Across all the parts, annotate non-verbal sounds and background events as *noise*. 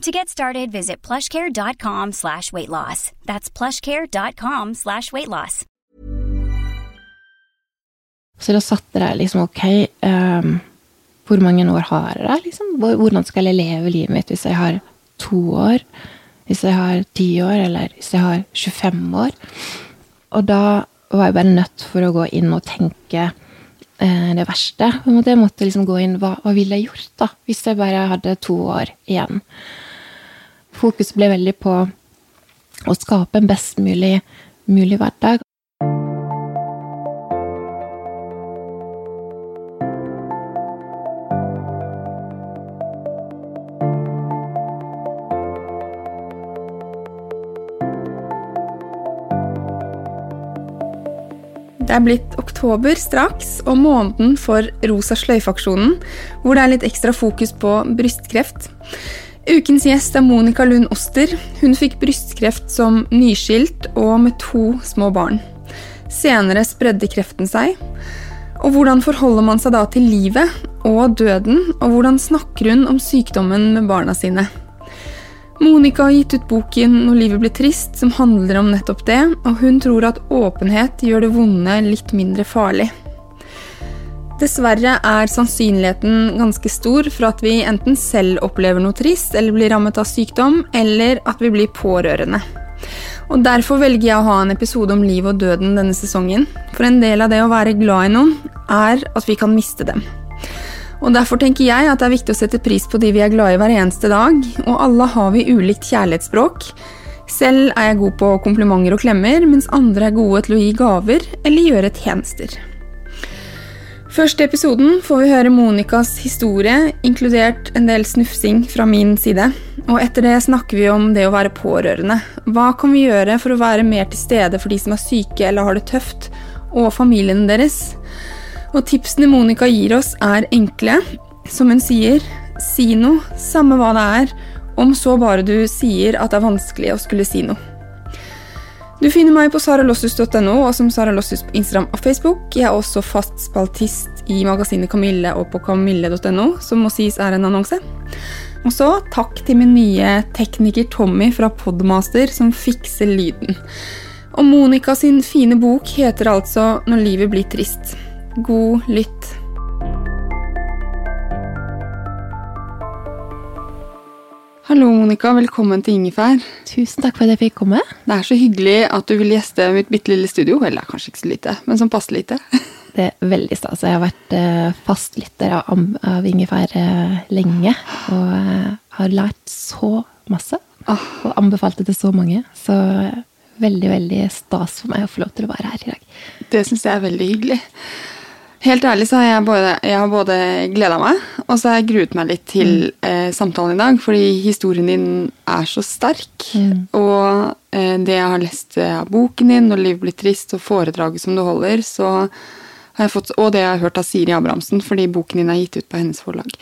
To get started, visit plushcare.com slash weight loss. That's plushcare.com slash weight loss. Så da satte jeg liksom, ok, um, hvor mange år har jeg, liksom? Hvordan skal jeg leve livet mitt hvis jeg har to år? Hvis jeg har ti år, eller hvis jeg har 25 år? Og da var jeg bare nødt for å gå inn og tenke eh, det verste. Jeg måtte liksom gå inn, hva, hva ville jeg gjort da, hvis jeg bare hadde to år igjen? Fokus ble veldig på å skape en best mulig, mulig hverdag. Det er blitt oktober straks, og måneden for Rosa sløyfe-aksjonen, hvor det er litt ekstra fokus på brystkreft. Ukens gjest er Monica Lund Oster. Hun fikk brystkreft som nyskilt og med to små barn. Senere spredde kreften seg. Og hvordan forholder man seg da til livet og døden, og hvordan snakker hun om sykdommen med barna sine? Monica har gitt ut boken 'Når livet blir trist', som handler om nettopp det, og hun tror at åpenhet gjør det vonde litt mindre farlig. Dessverre er sannsynligheten ganske stor for at vi enten selv opplever noe trist eller blir rammet av sykdom, eller at vi blir pårørende. Og Derfor velger jeg å ha en episode om liv og døden denne sesongen. For en del av det å være glad i noen er at vi kan miste dem. Og Derfor tenker jeg at det er viktig å sette pris på de vi er glad i hver eneste dag, og alle har vi ulikt kjærlighetsspråk. Selv er jeg god på komplimenter og klemmer, mens andre er gode til å gi gaver eller gjøre tjenester. Først i episoden får vi høre Monicas historie, inkludert en del snufsing fra min side. Og etter det snakker vi om det å være pårørende. Hva kan vi gjøre for å være mer til stede for de som er syke eller har det tøft, og familiene deres? Og tipsene Monica gir oss, er enkle. Som hun sier, si noe, samme hva det er, om så bare du sier at det er vanskelig å skulle si noe. Du finner meg på saralossus.no og som Sara Lossus på Instagram og Facebook. Jeg er også fast spaltist i magasinet Kamille og på kamille.no, som må sies er en annonse. Og så takk til min nye tekniker Tommy fra Podmaster, som fikser lyden. Og Monica sin fine bok heter altså 'Når livet blir trist'. God lytt. Hallo, Monica. Velkommen til Ingefær. Tusen takk for at jeg fikk komme. Det er så hyggelig at du vil gjeste mitt bitte lille studio. Eller kanskje ikke så lite, men som passer lite. *laughs* Det er veldig stas. Jeg har vært eh, fastlytter av, av Ingefær eh, lenge. Og eh, har lært så masse. Ah. Og anbefalt det til så mange. Så veldig, veldig stas for meg å få lov til å være her i dag. Det syns jeg er veldig hyggelig. Helt ærlig så har jeg både, jeg har både gleda meg, og så har jeg gruet meg litt til eh, samtalen i dag, fordi historien din er så sterk. Og eh, det jeg har lest av boken din, 'Når livet blir trist', og foredraget som du holder, så har jeg fått, og det jeg har hørt av Siri Abrahamsen, fordi boken din er gitt ut på hennes forlag.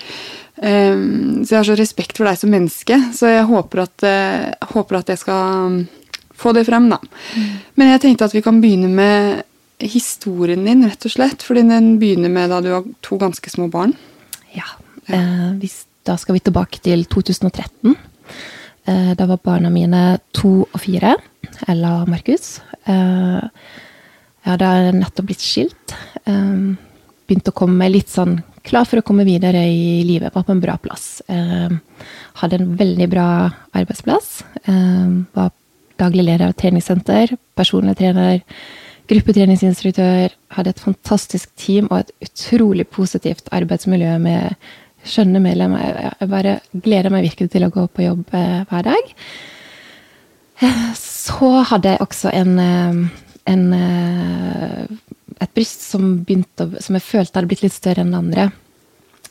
Eh, så jeg har så respekt for deg som menneske, så jeg håper at, eh, håper at jeg skal mm, få det frem, da. Men jeg tenkte at vi kan begynne med historien din, rett og slett. Fordi den begynner med da du har to ganske små barn. Ja. Eh, hvis, da skal vi tilbake til 2013. Eh, da var barna mine to og fire. Ella og Markus. Eh, jeg hadde nettopp blitt skilt. Eh, begynte å komme litt sånn klar for å komme videre i livet. Var på en bra plass. Eh, hadde en veldig bra arbeidsplass. Eh, var daglig leder av treningssenter. Personlig trener. Gruppetreningsinstruktør, hadde et fantastisk team og et utrolig positivt arbeidsmiljø med skjønne medlemmer. Jeg bare gleder meg virkelig til å gå på jobb eh, hver dag. Så hadde jeg også en, eh, en eh, et bryst som, begynte, som jeg følte hadde blitt litt større enn det andre.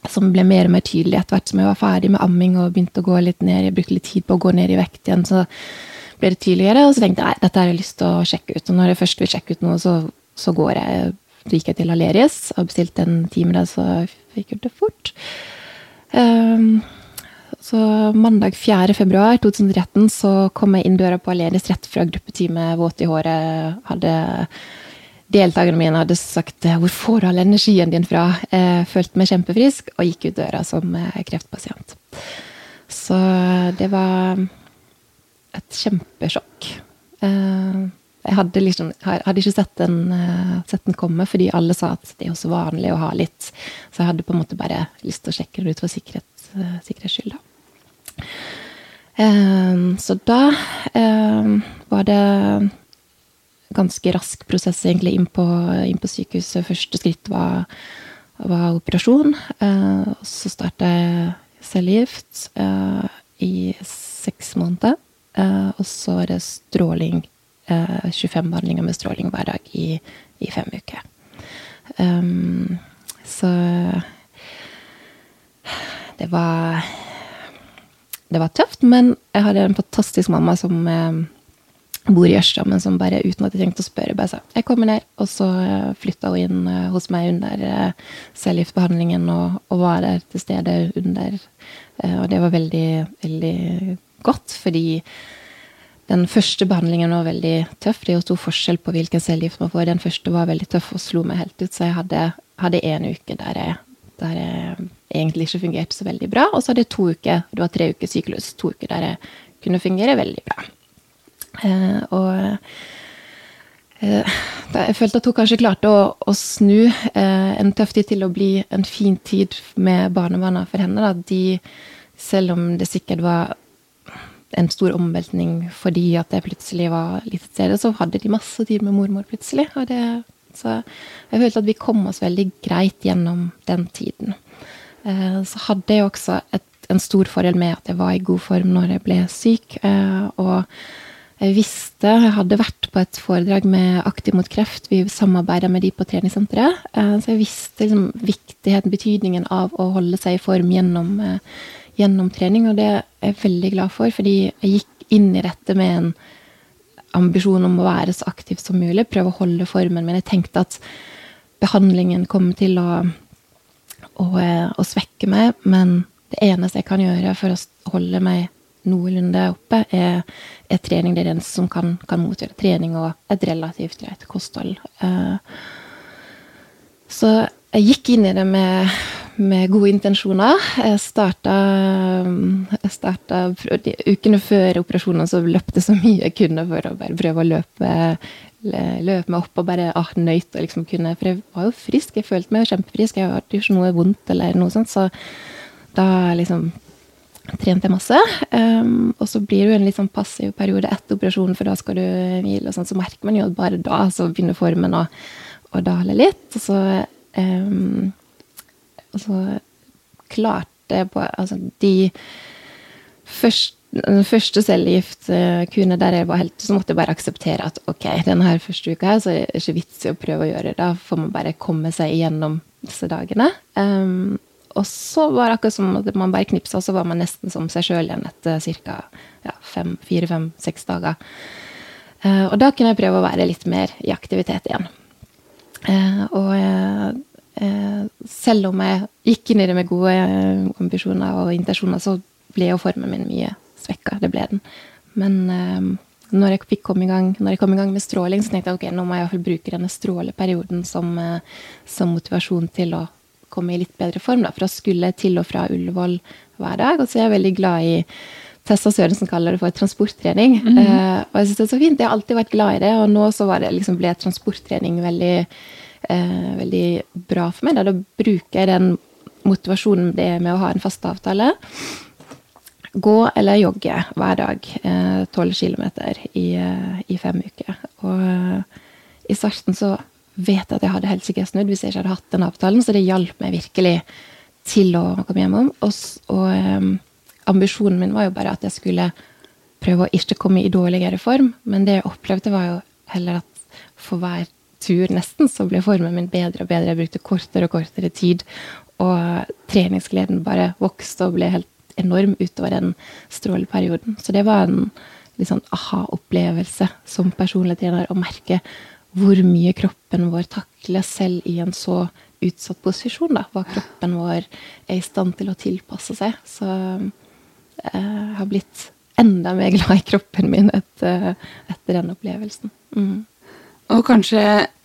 Som ble mer og mer tydelig etter hvert som jeg var ferdig med amming og begynte å gå litt ned. Jeg brukte litt tid på å gå ned i vekt igjen, så ble det tydeligere. Og så tenkte jeg dette har jeg lyst til å sjekke ut. Og når jeg først vil sjekke ut noe, så, så går jeg, så gikk jeg til Aleris og bestilte en time der, så fikk jeg det fort. Um, så mandag 4. februar 2013 så kom jeg inn døra på Aleris rett fra gruppetime, våt i håret. Hadde deltakerne mine hadde sagt 'Hvor får du all energien din fra?' Jeg følte meg kjempefrisk og gikk ut døra som eh, kreftpasient. Så det var et kjempesjokk. Eh, jeg hadde, liksom, hadde ikke sett den, eh, sett den, komme, fordi alle sa at det er også vanlig å ha litt. Så jeg hadde på en måte bare lyst til å sjekke det ut for sikkerhet, sikkerhets skyld. Da. Så da var det ganske rask prosess egentlig inn på, inn på sykehuset. Første skritt var, var operasjon. Eh, så starta jeg cellegift eh, i seks måneder. Eh, og så var det stråling. 25 eh, behandlinger med stråling hver dag i, i fem uker. Um, så det var Det var tøft, men jeg hadde en fantastisk mamma som eh, bor i Ørsta, men som bare uten at jeg trengte å spørre, bare sa jeg kommer ned. Og så eh, flytta hun inn eh, hos meg under eh, cellegiftbehandlingen og, og, var der til stede under. Og det var veldig, veldig godt, fordi den første behandlingen var veldig tøff. Det er jo stor forskjell på hvilken cellegift man får. Den første var veldig tøff og slo meg helt ut, så jeg hadde, hadde en uke der jeg, der jeg egentlig ikke fungerte så veldig bra. Og så hadde jeg to uker, det var tre uker syklus, to uker der jeg kunne fungere veldig bra. Eh, og eh, jeg følte at hun kanskje klarte å, å snu eh, en tøff tid til å bli en fin tid med barnebarna for henne. Da. De, selv om det sikkert var en stor omveltning fordi at jeg plutselig var litt til stede, så hadde de masse tid med mormor plutselig. Og det, så jeg følte at vi kom oss veldig greit gjennom den tiden. Så hadde jeg også et, en stor fordel med at jeg var i god form når jeg ble syk. og jeg visste Jeg hadde vært på et foredrag med Aktiv mot kreft. Vi samarbeida med de på treningssenteret. Eh, så jeg visste liksom viktigheten, betydningen av å holde seg i form gjennom, eh, gjennom trening. Og det er jeg veldig glad for, fordi jeg gikk inn i dette med en ambisjon om å være så aktiv som mulig. Prøve å holde formen. Men jeg tenkte at behandlingen kom til å, å, eh, å svekke meg. Men det eneste jeg kan gjøre for å holde meg noenlunde oppe, er, er, trening. Det er den som kan, kan motgjøre trening og et relativt greit kosthold. Uh, så jeg gikk inn i det med, med gode intensjoner. Jeg starta, jeg starta Ukene før operasjonen så løpte så mye jeg kunne for å bare prøve å løpe, løpe meg opp og bare ah, nøyt og liksom kunne For jeg var jo frisk, jeg følte meg kjempefrisk. Jeg hadde ikke noe vondt eller noe sånt, så da liksom trente jeg masse. Um, og så blir det jo en litt sånn passiv periode etter operasjonen, for da skal du hvile, og sånn, så merker man jo at bare da så begynner formen å, å dale litt. Og så, um, og så klarte på Altså de første den første cellegiftkuren der jeg var helt, så måtte jeg bare akseptere at ok, denne her første uka her, så er det ikke vits i å prøve å gjøre det. Da får man bare komme seg igjennom disse dagene. Um, og så var det akkurat som at man bare knipsa, og så var man nesten som seg sjøl igjen etter ca. Ja, fire, fem, seks dager. Uh, og da kunne jeg prøve å være litt mer i aktivitet igjen. Uh, og uh, selv om jeg gikk inn i det med gode ambisjoner og intensjoner, så ble jo formen min mye svekka. Det ble den. Men når jeg, komme i gang, når jeg kom i gang med stråling, så tenkte jeg ok, nå må jeg i hvert fall bruke denne stråleperioden som, som motivasjon til å komme i litt bedre form. Da, for da skulle jeg til og fra Ullevål hver dag. Og så er jeg veldig glad i Tessa Sørensen kaller det for transporttrening. Mm -hmm. eh, og jeg synes det er så fint. Jeg har alltid vært glad i det, og nå så var det, liksom, ble transporttrening veldig, uh, veldig bra for meg. Da. da bruker jeg den motivasjonen det er med å ha en fast avtale. Gå eller jogge hver dag. Tolv uh, kilometer i, i, fem uker. Og i starten så vet jeg at jeg hadde helt sikkert snudd hvis jeg ikke hadde hatt den avtalen, så det hjalp meg virkelig til å komme hjem om. Og, og um, ambisjonen min var jo bare at jeg skulle prøve å ikke komme i dårligere form, men det jeg opplevde, var jo heller at for hver tur nesten så ble formen min bedre og bedre. Jeg brukte kortere og kortere tid, og treningsgleden bare vokste og ble helt enorm utover den stråleperioden. Så det var en litt sånn aha-opplevelse som personlig trener å merke hvor mye kroppen vår takler selv i en så utsatt posisjon. da, Hva kroppen vår er i stand til å tilpasse seg. Så jeg eh, har blitt enda mer glad i kroppen min etter, etter den opplevelsen. Mm. Og kanskje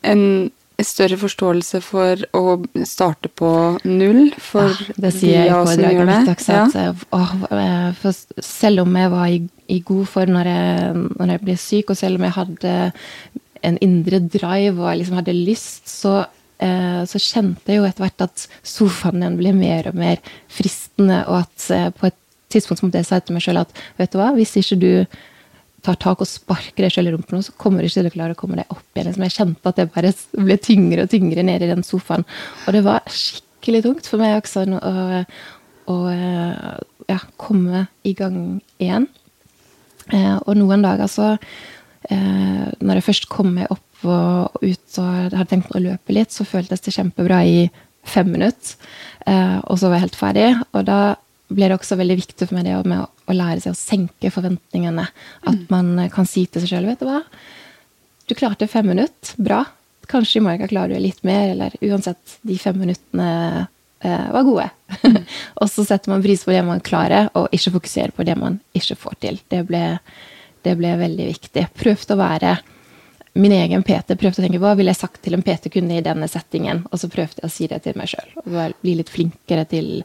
en større forståelse for å starte på null for ja, det sier jeg på draget mitt også. Ja. At, å, selv om jeg var i, i god form når jeg, når jeg, ble syk, og selv om jeg hadde en indre drive og jeg liksom hadde lyst, så, eh, så kjente jeg jo etter hvert at sofaen igjen ble mer og mer fristende, og at eh, på et tidspunkt måtte jeg si til meg sjøl at vet du hva, hvis ikke du tar tak og sparker deg sjøl i rumpen, så kommer du ikke til å klare å komme deg opp igjen. Liksom jeg kjente at det bare ble tyngre og tyngre nede i den sofaen. Og det var skikkelig tungt for meg også å, å ja, komme i gang igjen. Eh, og noen dager så eh, Når jeg først kom meg opp og ut og hadde tenkt å løpe litt, så føltes det kjempebra i fem minutter. Eh, og så var jeg helt ferdig. Og da ble det også veldig viktig for meg det med å, lære seg å senke forventningene. At mm. man kan si til seg sjøl, vet du hva, du klarte fem minutter, bra. Kanskje i morgen klarer du litt mer, eller uansett, de fem minuttene eh, var gode. Mm. *laughs* og så setter man pris på det man klarer, og ikke fokuserer på det man ikke får til. Det ble, det ble veldig viktig. Prøvde å være min egen PT. Prøvde å tenke hva ville jeg sagt til en PT-kunde i denne settingen, og så prøvde jeg å si det til meg sjøl. Og bli litt flinkere til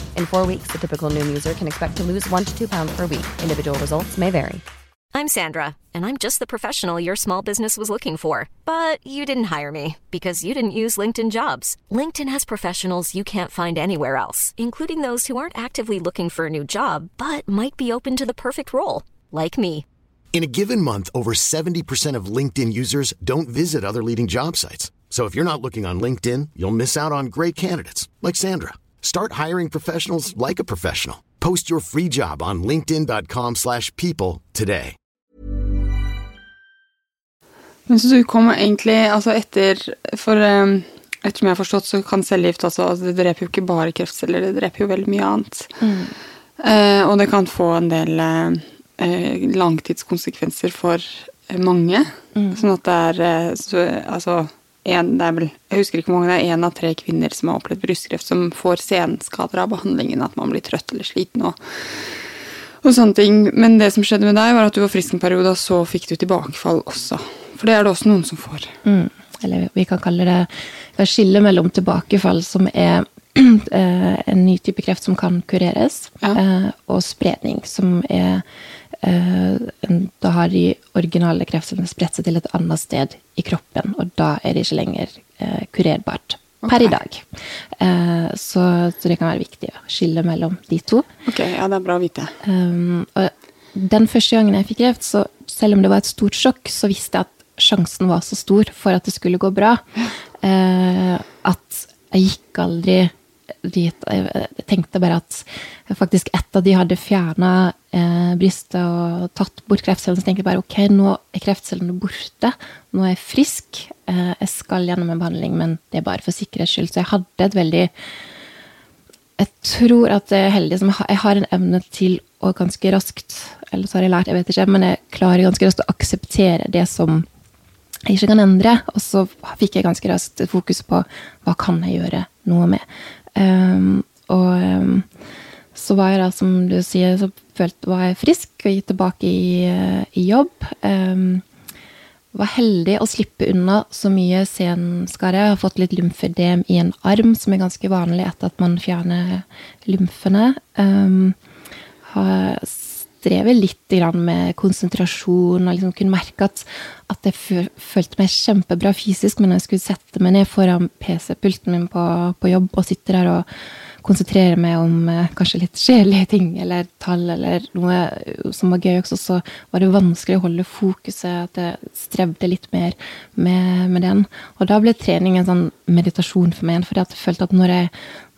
In four weeks, the typical new user can expect to lose one to two pounds per week. Individual results may vary. I'm Sandra, and I'm just the professional your small business was looking for. But you didn't hire me because you didn't use LinkedIn jobs. LinkedIn has professionals you can't find anywhere else, including those who aren't actively looking for a new job but might be open to the perfect role, like me. In a given month, over 70% of LinkedIn users don't visit other leading job sites. So if you're not looking on LinkedIn, you'll miss out on great candidates like Sandra. Start hiring professionals like a professional. Post your free job on linkedin.com slash people today. Men så du kommer egentlig altså etter For um, etter som jeg har forstått, så kan cellegift altså, altså Det dreper jo ikke bare kreftceller, det dreper jo veldig mye annet. Mm. Uh, og det kan få en del uh, langtidskonsekvenser for mange. Mm. Sånn at det er uh, så, Altså en, det er vel, jeg husker ikke hvor mange, det er én av tre kvinner som har opplevd brystkreft, som får senskader av behandlingen. At man blir trøtt eller sliten og, og sånne ting. Men det som skjedde med deg, var at du var frisk en periode, og så fikk du tilbakefall også. For det er det også noen som får. Mm. Eller vi kan kalle det et skille mellom tilbakefall, som er *clears throat* eh, en ny type kreft som kan kureres, ja. Eh, og spredning, som er da har de originale kreftcellene spredt seg til et annet sted i kroppen, og da er det ikke lenger eh, kurerbart. Per okay. i dag. Eh, så, så, det kan være viktig å skille mellom de to. Ok, ja, det er bra å vite. Um, den første gangen jeg fikk kreft, så selv om det var et stort sjokk, så visste jeg at sjansen var så stor for at det skulle gå bra, at jeg gikk aldri dit. Jeg tenkte bare at faktisk etter de hadde fjerna eh, brystet og tatt bort kreftcellene, så tenkte jeg bare ok, nå er kreftcellene borte. Nå er jeg frisk. Eh, jeg skal gjennom en behandling, men det er bare for sikkerhets skyld. Så jeg hadde et veldig Jeg tror at jeg er heldig som jeg har en evne til å ganske raskt Eller så har jeg lært, jeg vet ikke, men jeg klarer ganske raskt å akseptere det som jeg ikke kan endre. Og så fikk jeg ganske raskt fokus på hva kan jeg gjøre noe med. Um, og um, så var jeg da, som du sier, så følte, var jeg frisk og gikk tilbake i, i jobb. Um, var heldig å slippe unna så mye senskade. Jeg har fått litt lymfedem i en arm, som er ganske vanlig etter at man fjerner lymfene. Um, har strevet litt med konsentrasjon og liksom kunne merke at, at jeg følte meg kjempebra fysisk, men når jeg skulle sette meg ned foran PC-pulten min på, på jobb og sitte der og konsentrere meg om eh, kanskje litt sjelelige ting, eller tall, eller noe som var gøy også, så var det vanskelig å holde fokuset, at jeg strevde litt mer med, med den. Og da ble trening en sånn meditasjon for meg, for jeg følte at når jeg,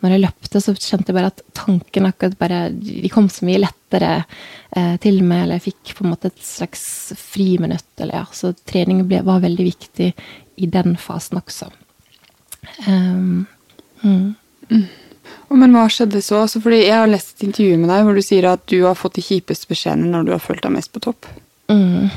når jeg løpte, så kjente jeg bare at tankene akkurat bare De kom så mye lettere eh, til meg, eller jeg fikk på en måte et slags friminutt, eller ja. Så trening ble, var veldig viktig i den fasen også. Um, mm. Men hva skjedde så? Altså, fordi Jeg har lest et intervju med deg hvor du sier at du har fått de kjipeste beskjedene når du har følt deg mest på topp. Mm,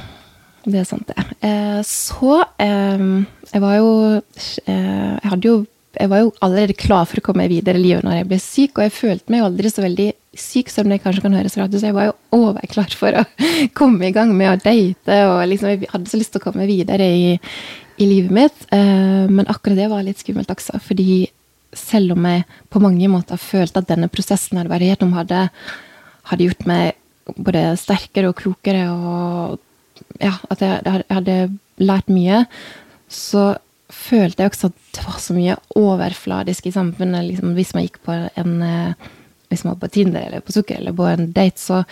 det er sant, det. Eh, så eh, Jeg var jo eh, Jeg hadde jo jeg var jo allerede klar for å komme videre i livet når jeg ble syk, og jeg følte meg aldri så veldig syk som det kanskje kan høres ut, så jeg var jo overklar for å *laughs* komme i gang med å date, og liksom, jeg hadde så lyst til å komme videre i, i livet mitt. Men akkurat det var litt skummelt også, fordi selv om jeg på mange måter følte at denne prosessen hadde vært gjennom, hadde, hadde gjort meg både sterkere og klokere, og ja, at jeg, jeg hadde lært mye, så følte jeg også at det var så mye overfladisk i samfunnet. Liksom, hvis man gikk på en eh, Hvis man var på Tinder eller på Sukker eller på en date, så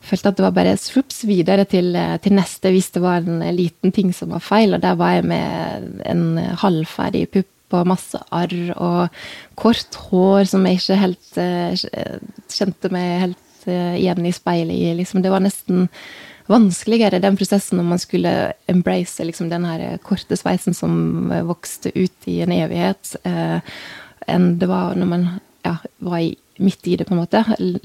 følte jeg at det var bare svups videre til, eh, til, neste hvis det var en liten ting som var feil. Og der var jeg med en halvferdig pupp og masse arr og kort hår som jeg ikke helt uh, kjente meg helt uh, igjen i speilet i. Liksom, det var nesten vanskeligere, den prosessen, når man skulle embrace liksom, den her korte sveisen som vokste ut i en evighet, enn det var når man ja, var midt i det, på en måte.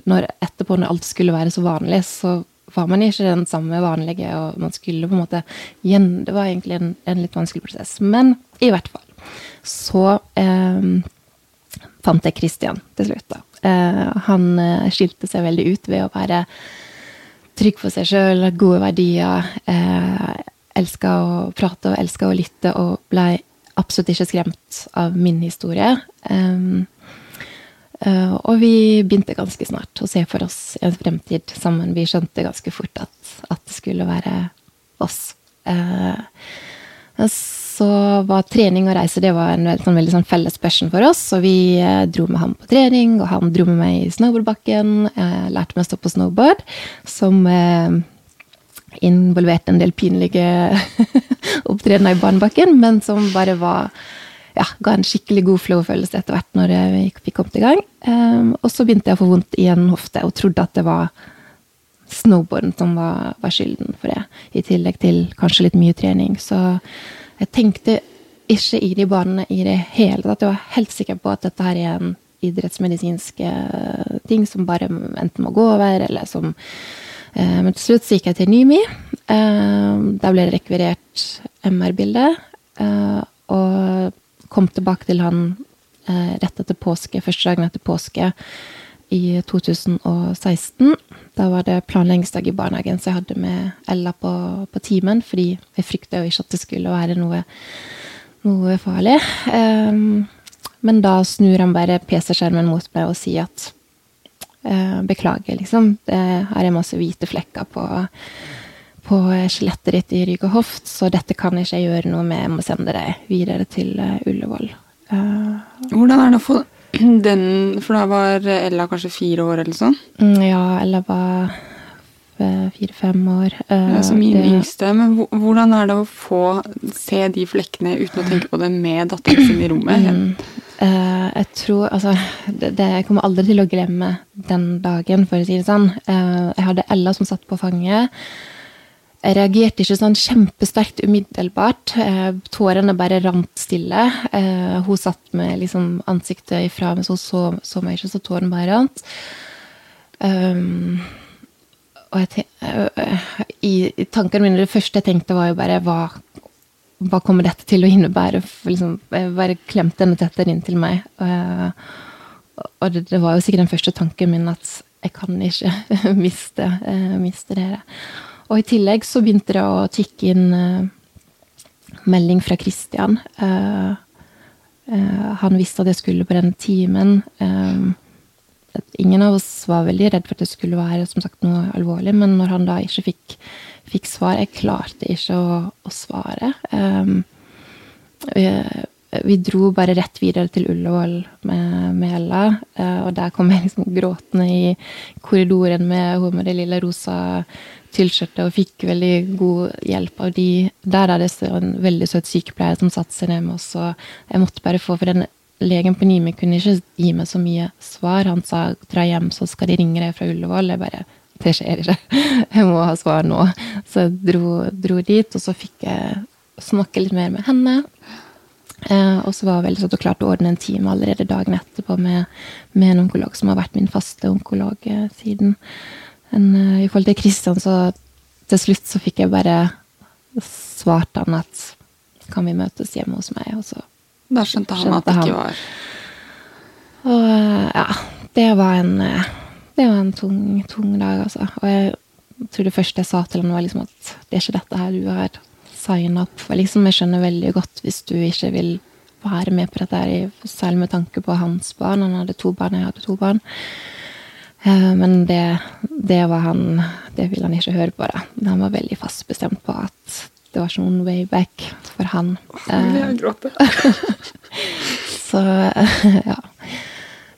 Når etterpå, når alt skulle være så vanlig, så var man ikke den samme vanlige, og man skulle på en måte igjen Det var egentlig en, en litt vanskelig prosess. Men i hvert fall så eh, fant jeg Christian til slutt, da. Eh, han eh, skilte seg veldig ut ved å være trygg på seg sjøl, gode verdier. Eh, elska å prate og elska å lytte, og blei absolutt ikke skremt av min historie. Um, og vi begynte ganske snart å se for oss en fremtid sammen. Vi skjønte ganske fort at, at det skulle være oss. Uh, så var trening og reise det var en sånn, veldig sånn felles passion for oss. Så vi eh, dro med ham på trening, og han dro med meg i snowboardbakken. Eh, lærte meg å stå på snowboard, som eh, involverte en del pinlige *laughs* opptredener i barnebakken, men som bare var ja, ga en skikkelig god flow-følelse etter hvert når vi kommet i gang. Um, og så begynte jeg å få vondt i en hofte, og trodde at det var snowboarden som var, var skylden for det. I tillegg til kanskje litt mye trening. Så jeg tenkte ikke i de banene i det hele tatt. Jeg var helt sikker på at dette her er en idrettsmedisinsk eh, ting som bare enten må gå over, eller som eh, Men til slutt gikk jeg til NYMI. Eh, der ble det rekvirert MR-bilde. Og kom tilbake til han rett etter påske, første dagen etter påske i 2016. Da var det planleggingsdag i barnehagen, så jeg hadde med Ella på, på timen. Fordi jeg frykta jo ikke at det skulle være noe, noe farlig. Um, men da snur han bare PC-skjermen mot meg og sier at uh, beklager, liksom. Det, her er masse hvite flekker på, på skjelettet ditt i rygg og hoft, så dette kan ikke jeg gjøre noe med. Jeg må sende deg videre til uh, Ullevål. Uh, Hvordan er det å få *clears throat* den, for da var Ella kanskje fire år eller sånn? Mm, ja, Ella var eh, fire-fem år. Ja, så min det... yngste. Men hvordan er det å få se de flekkene uten å tenke på det med datteren sin i rommet? Mm. Uh, jeg tror Altså, det, det, jeg kommer aldri til å glemme den dagen, for å si det sånn. Uh, jeg hadde Ella som satt på fanget. Jeg reagerte ikke sånn kjempesterkt umiddelbart. Eh, tårene bare rant stille. Eh, hun satt med liksom ansiktet ifra, men så så, så meg ikke, så tårene bare rant. Um, og jeg i, tankene mine, det første jeg tenkte, var jo bare hva, hva kommer dette til å innebære? Liksom, jeg bare klemte henne tettere inntil meg. Og, og det, det, var jo sikkert den første tanken min at jeg kan ikke *laughs* miste, miste dere. Og i tillegg så begynte det å tikke inn uh, melding fra Christian. Uh, uh, han visste at jeg skulle på den timen. Ingen av oss var veldig redd for at det skulle være som sagt, noe alvorlig, men når han da ikke fikk, fikk svar Jeg klarte ikke å, å svare. Vi, vi, dro bare rett videre til Ullevål med, med Ella, og der kom jeg liksom gråtende i korridoren med hun med det lille rosa tilskjørte og fikk veldig god hjelp av de. Der er det en veldig søt sykepleier som satte seg ned med oss, og jeg måtte bare få For den legen på Nime kunne ikke gi meg så mye svar. Han sa dra hjem, så skal de ringe deg fra Ullevål. Jeg bare det skjer ikke. *laughs* Jeg må ha svar nå. Så jeg dro, dro dit, og så fikk jeg snakke litt mer med henne. Eh, og så var jeg veldig sånn og klarte å ordne en time allerede dagen etterpå med, med, en onkolog som har vært min faste onkolog eh, siden. Men uh, i forhold til Kristian, så til slutt så fikk jeg bare svart han at kan vi møtes hjemme hos meg, og så Da skjønte han skjønte at det ikke var Og ja, det var en det var en tung, tung dag, altså. Og jeg tror det første jeg sa til han var liksom at det er ikke dette her du har signa opp for. Liksom, jeg skjønner veldig godt hvis du ikke vil være med på dette, særlig med tanke på hans barn. Han hadde to barn, jeg hadde to barn. Eh, men det, det, var han Det ville han ikke høre på, da. Han var veldig fast bestemt på at det var ikke noen way back for han. *laughs* Jeg gråter. *laughs* Så *laughs* ja.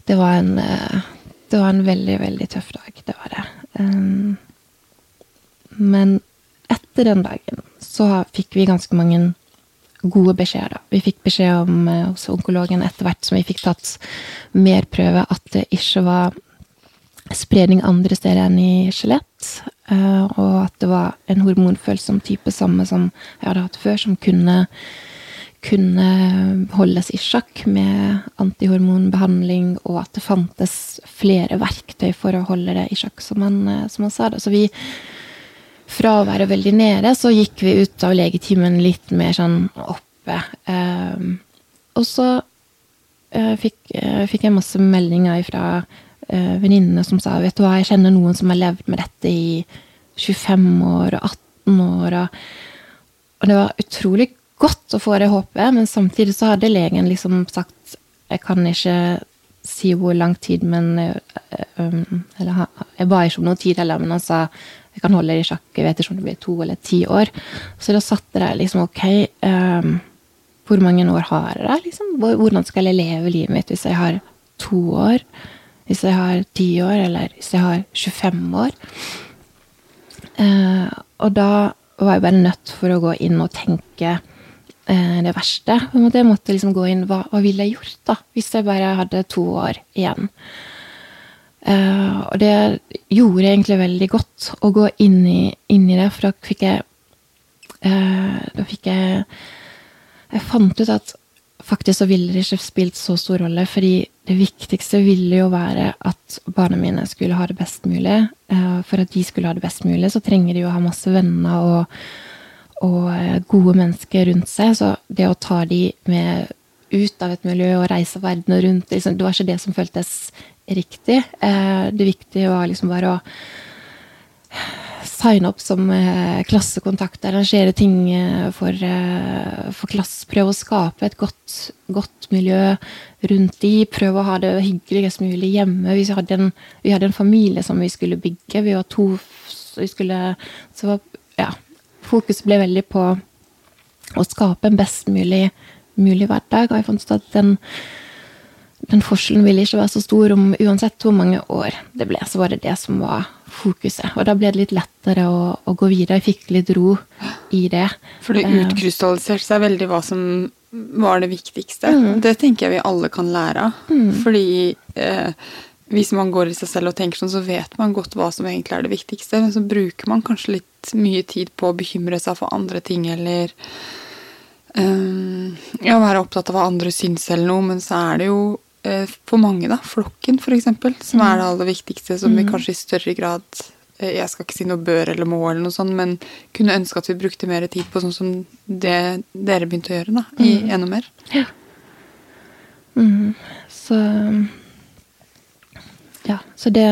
Det var en Det var en veldig, veldig tøff dag. Det var det. Men etter den dagen så fikk vi ganske mange gode beskjeder. Vi fikk beskjed om hos onkologen etter hvert som vi fikk tatt mer prøve, at det ikke var spredning andre steder enn i skjelett. Uh, og at det var en hormonfølsom type samme som jeg hadde hatt før, som kunne, kunne holdes i sjakk med antihormonbehandling, og at det fantes flere verktøy for å holde det i sjakk, som han, eh, som han sa det. Så vi, fra å være veldig nede, så gikk vi ut av legetimen litt mer sånn oppe. Um, og så uh, fikk, fikk jeg masse meldinger fra uh, venninnene som sa vet du hva, jeg kjenner noen som har levd med dette i 25 år og 18 år. Og, og det var utrolig godt å få det håpet, men samtidig så hadde legen liksom sagt jeg kan ikke si hvor lang tid, men uh, um, Eller jeg ba ikke om noe tid heller, men han sa jeg kan holde i sjakk, jeg vet ikke om det blir to eller ti år. Så da satt det der liksom ok um, Hvor mange år har jeg? Liksom? Hvordan skal jeg leve livet mitt hvis jeg har to år? hvis jeg har ti år, eller hvis jeg har 25 år. Uh, og da var jeg bare nødt for å gå inn og tenke uh, det verste. Jeg måtte liksom gå inn hva, hva ville jeg gjort da, hvis jeg bare hadde to år igjen? Eh, og det gjorde egentlig veldig godt å gå inn i, inn i det, for da fikk jeg uh, Da fikk jeg Jeg fant ut at faktisk så ville det ikke spilt så stor rolle, fordi det viktigste ville jo være at barna mine skulle ha det best mulig. Uh, for at de skulle ha det best mulig, så trenger de jo å ha masse venner og, og gode mennesker rundt seg. Så det å ta de med ut av et miljø og reise verden rundt, liksom, det var ikke det som føltes riktig. Eh, det viktige var liksom bare å signe opp som eh, klassekontakt, arrangere ting eh, for, for klasse. Prøve å skape et godt, godt, miljø rundt de. Prøve å ha det hyggeligst mulig hjemme. Vi hadde, en, vi hadde en familie som vi skulle bygge. Vi var to vi skulle, Så var, ja, fokuset ble veldig på å skape en best mulig, mulig hverdag. Og jeg fant ut at den den forskjellen ville ikke være så stor om uansett hvor mange år det ble. Så var det det som var fokuset. Og da ble det litt lettere å, å gå videre. Jeg fikk litt ro i det. For det eh, utkrystalliserte seg veldig hva som var det viktigste. Mm. Det tenker jeg vi alle kan lære av. Mm. Fordi eh, hvis man går i seg selv og tenker sånn, så vet man godt hva som egentlig er det viktigste. Men så bruker man kanskje litt mye tid på å bekymre seg for andre ting, eller um, ja, være opptatt av hva andre syns eller noe, men så er det jo for mange, da, flokken f.eks., som er det aller viktigste, som vi mm. kanskje i større grad eh, Jeg skal ikke si noe bør eller må, eller noe sånt, men kunne ønske at vi brukte mer tid på sånn som det dere begynte å gjøre, da, i mm. enda mer. Ja. Mm. Så Ja, så det,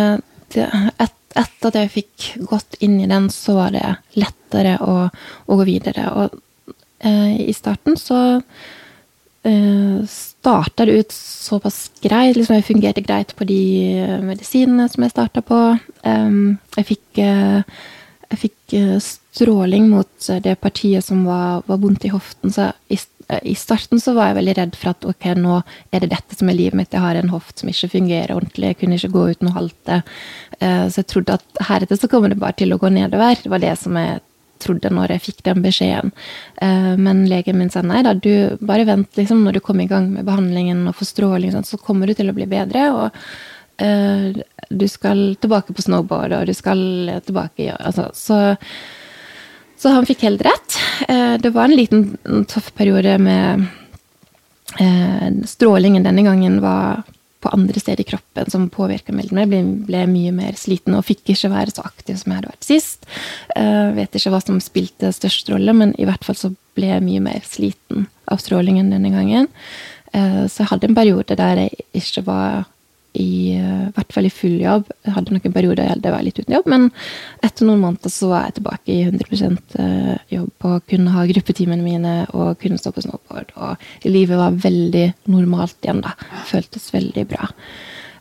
det et, Etter at jeg fikk gått inn i den, så var det lettere å, å gå videre. Og Eh, I starten så uh, starta det ut såpass greit. Liksom jeg fungerte greit på de medisinene som jeg starta på. Um, jeg fikk, uh, jeg fikk uh, stråling mot det partiet som var, var vondt i hoften. Så i, i, starten så var jeg veldig redd for at ok, nå er det dette som er livet mitt. Jeg har en hoft som ikke fungerer ordentlig. Jeg kunne ikke gå uten å halte. så jeg trodde at heretter så kommer det bare til å gå nedover. Det var det som jeg trodde når jeg fikk den beskjeden. Eh, men legen min sa nei da, du bare vent, liksom, når du kommer i gang med behandlingen og får stråling, så kommer du til å bli bedre. og uh, du skal tilbake på snowboard, og du skal tilbake altså, så, så han fikk helt rett. Uh, det var en liten tøff periode med Strålingen denne gangen var på andre steder i kroppen som påvirka meg. Jeg ble, ble, mye mer sliten og fikk ikke være så aktiv som jeg hadde vært sist. Uh, vet ikke hva som spilte størst rolle, men i hvert fall så ble jeg mye mer sliten av strålingen denne gangen. Uh, så jeg hadde en periode der jeg ikke var i uh, hvert fall i full jobb. Jeg hadde noen perioder der jeg var litt uten jobb, men etter noen måneder så var jeg tilbake i 100 uh, jobb og kunne ha gruppetimene mine og kunne stå på snowboard. Og livet var veldig normalt igjen, da. Føltes veldig bra.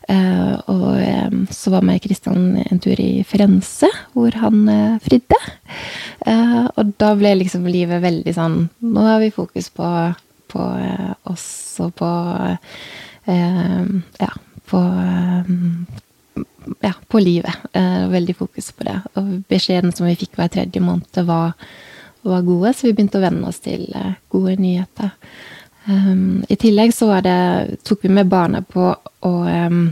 Uh, og um, så var med Kristian en tur i Firenze, hvor han fridde. og da ble liksom livet veldig sånn Nå har vi fokus på, på oss og på ja, på eh, ja, på livet. Eh, veldig fokus på det. Og beskjeden som vi fikk hver tredje måned, var, var, gode, så vi begynte å venne oss til eh, gode nyheter. Um, I tillegg så var det, tok vi med barna på å um,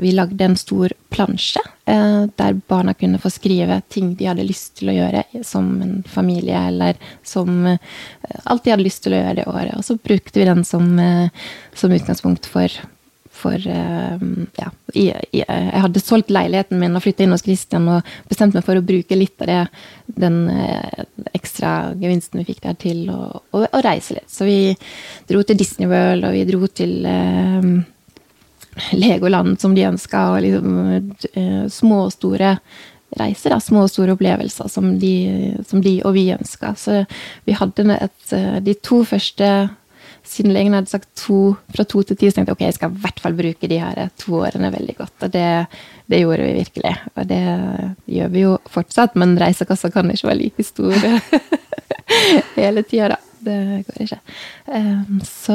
Vi lagde en stor plansje der barna kunne få skrive ting de hadde lyst til å gjøre som en familie, eller som alt de hadde lyst til å gjøre det året. Og så brukte vi den som, som utgangspunkt for for eh, ja, jeg, hadde solgt leiligheten min og flytta inn hos Christian og bestemt meg for å bruke litt av det, den eh, ekstra gevinsten vi fikk der, til å, å, å reise litt. Så vi dro til Disney World, og vi dro til eh, Legoland, som de ønska, og liksom eh, små og store reiser, da, små og store opplevelser som de, som de og vi ønska. Så vi hadde et, de to første siden legen hadde sagt to, fra to til ti, så tenkte jeg ok, jeg skal i hvert fall bruke de her to årene veldig godt. Og det, det gjorde vi virkelig. Og det gjør vi jo fortsatt, men reisekassa kan ikke være like stor *laughs* hele tida, da. Det går ikke. Um, så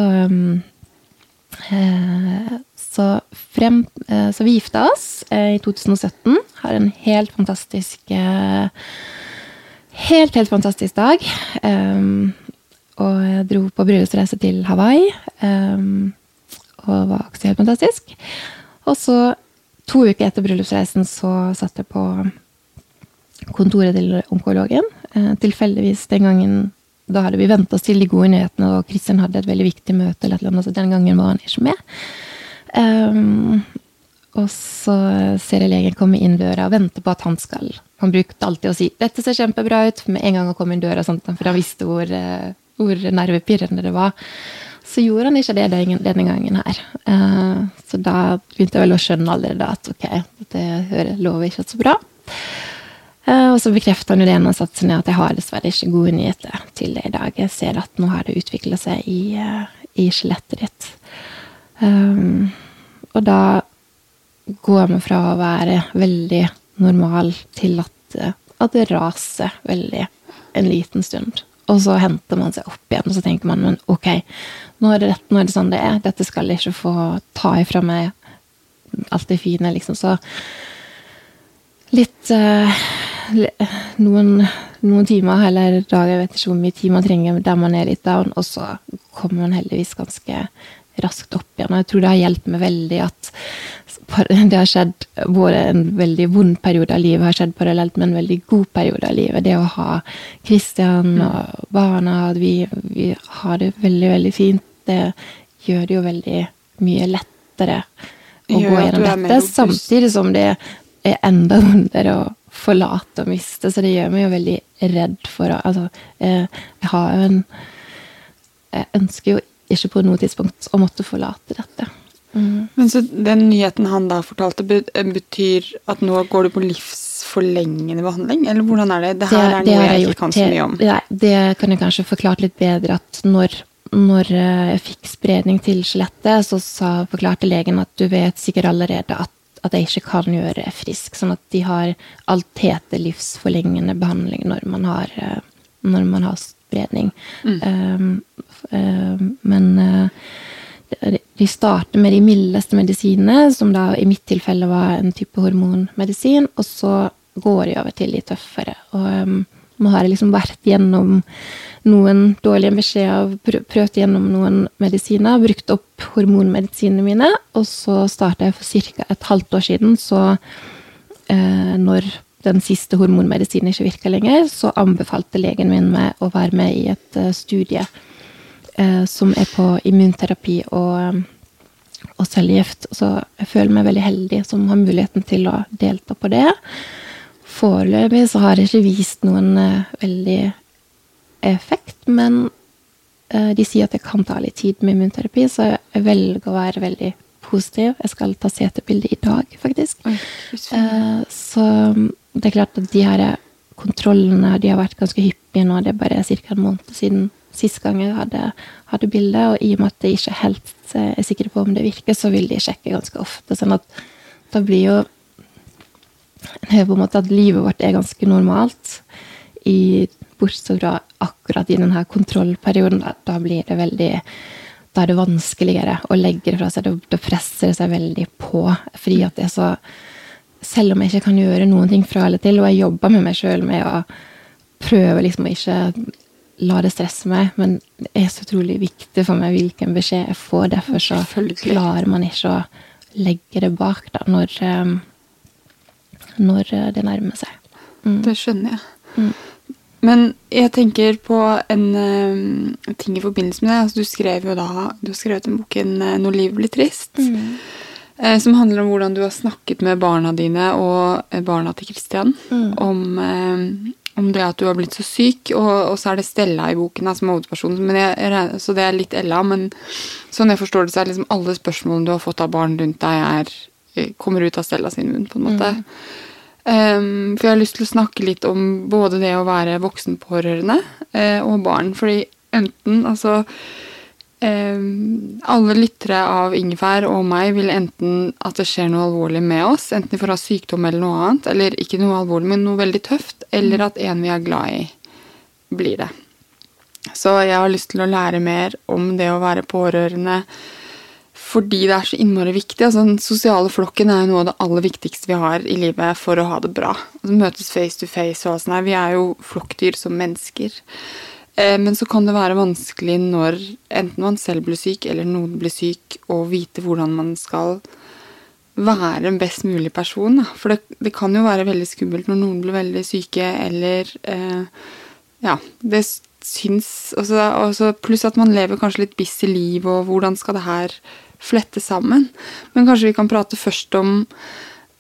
uh, så, frem, uh, så vi gifta oss uh, i 2017. Har en helt fantastisk Helt, helt fantastisk dag. Um, og jeg dro på bryllupsreise til Hawaii. Um, og var også helt fantastisk. Og så, to uker etter bryllupsreisen, så satt jeg på kontoret til onkologen. Uh, tilfeldigvis den gangen Da hadde vi vent oss til de gode nyhetene, og Kristian hadde et veldig viktig møte, eller noe, så den gangen var han ikke med. Um, og så ser jeg legen komme inn døra og vente på at han skal Han brukte alltid å si 'dette ser kjempebra ut' med en gang han kom inn døra, sånt, for han visste hvor, uh, hvor nervepirrende det var. Så gjorde han ikke det denne gangen her. Eh, så da begynte jeg vel å skjønne allerede at ok, dette lover ikke så bra. Eh, og så bekrefta han jo det når han satte at jeg har dessverre ikke gode nyheter til det i dag. Jeg ser at nå har det utvikla seg i, eh, i skjelettet ditt. Um, og da går vi fra å være veldig normal til at, at det raser veldig en liten stund. Og så henter man seg opp igjen, og så tenker man men ok, nå er det, nå er det sånn det er. Dette skal jeg ikke få ta ifra meg alt det fine, liksom. Så litt uh, noen, noen, timer eller dager, jeg vet ikke hvor mye tid man trenger der man er litt down, og så kommer man heldigvis ganske raskt opp igjen. Og jeg tror det har hjulpet meg veldig at *laughs* det har skjedd både en veldig vond periode av livet har skjedd parallelt med en veldig god periode av livet. Det å ha Kristian mm. og barna, at vi, vi, har det veldig, veldig fint, det gjør det jo veldig mye lettere å gå gjennom dette. Samtidig som det er enda vondere å forlate og miste, så det gjør meg jo veldig redd for å Altså, jeg, jeg har jo en Jeg ønsker jo ikke på noe tidspunkt å måtte forlate dette. Mm. Men så den nyheten han da fortalte, betyr at nå går du på livsforlengende behandling? Eller hvordan er det? Det her er det noe har jeg ikke kan så mye om. Nei, det kan jeg kanskje forklart litt bedre. At når, når eh, jeg fikk spredning til skjelettet, så sa, forklarte legen at du vet sikkert allerede at, at jeg ikke kan gjøre frisk. Sånn at de har alt heter livsforlengende behandling når man har, eh, når man har spredning. Um, um, men eh, de starter med de mildeste medisinene, som da i mitt tilfelle var en type hormonmedisin, og så går de over til de tøffere. Og um, nå har jeg liksom vært gjennom noen dårlige beskjeder, prøvd gjennom noen medisiner, brukt opp hormonmedisinene mine, og så starta jeg for ca. et halvt år siden, så eh, når den siste hormonmedisinen ikke virka lenger, så anbefalte legen min meg å være med i et eh, studie som er på immunterapi og, og cellegift. Så jeg føler meg veldig heldig som har muligheten til å delta på det. Foreløpig så har det ikke vist noen eh, veldig effekt, men eh, de sier at det kan ta litt tid med immunterapi, så jeg velger å være veldig positiv. Jeg skal ta CT-bilde i dag, faktisk. Oi, Eh, så det er klart at de her kontrollene de har vært ganske hyppige nå. Det er bare ca. en måned siden sist gang jeg hadde, hadde bilde. Og i og med at jeg ikke helt eh, er sikker på om det virker, så vil de sjekke ganske ofte. Sånn at da blir jo En hører på en måte at livet vårt er ganske normalt. I, bortsett fra akkurat i denne kontrollperioden. Da, da blir det veldig da er det vanskeligere å legge det fra seg. Da presser det seg veldig på. Fordi at det er så Selv om jeg ikke kan gjøre noen ting fra eller til, og jeg jobber med meg sjøl med å prøve liksom å ikke la det stresse meg, men det er så utrolig viktig for meg hvilken beskjed jeg får. Derfor så klarer man ikke å legge det bak da, når, eh, når det nærmer seg. Det skjønner jeg. Men jeg tenker på en uh, ting i forbindelse med det. Altså, du skrev jo da Du har skrevet den boken eh, 'Når livet blir trist'. eh, Som handler om hvordan du har snakket med barna dine og eh, barna til Christian om, eh, om det at du har blitt så syk. Og, og så er det Stella i boken som er hovedpersonen. Så det er litt Ella. Men sånn jeg forstår det, så er liksom alle spørsmålene du har fått av barn rundt deg, er, eh, kommer ut av Stella sin munn, på en måte. Um, for jeg har lyst til å snakke litt om både det å være voksenpårørende uh, og barn. Fordi enten, altså Alle lyttere av Ingefær og meg vil enten at det skjer noe alvorlig med oss, enten vi får ha sykdom eller noe annet, eller ikke noe alvorlig, men noe veldig tøft, eller at en vi er glad i, blir det. Så jeg har lyst til å lære mer om det å være pårørende fordi det er så innmari viktig. Altså, den sosiale flokken er jo noe av det aller viktigste vi har i livet for å ha det bra. Altså, møtes face to face og sånn her. Vi er jo flokkdyr som mennesker. Eh, men så kan det være vanskelig når enten man selv blir syk, eller noen blir syk, å vite hvordan man skal være en best mulig person. For det, det kan jo være veldig skummelt når noen blir veldig syke, eller eh, Ja, det syns også, også Pluss at man lever kanskje litt busy liv, og hvordan skal det her flette sammen? Men kanskje vi kan prate først om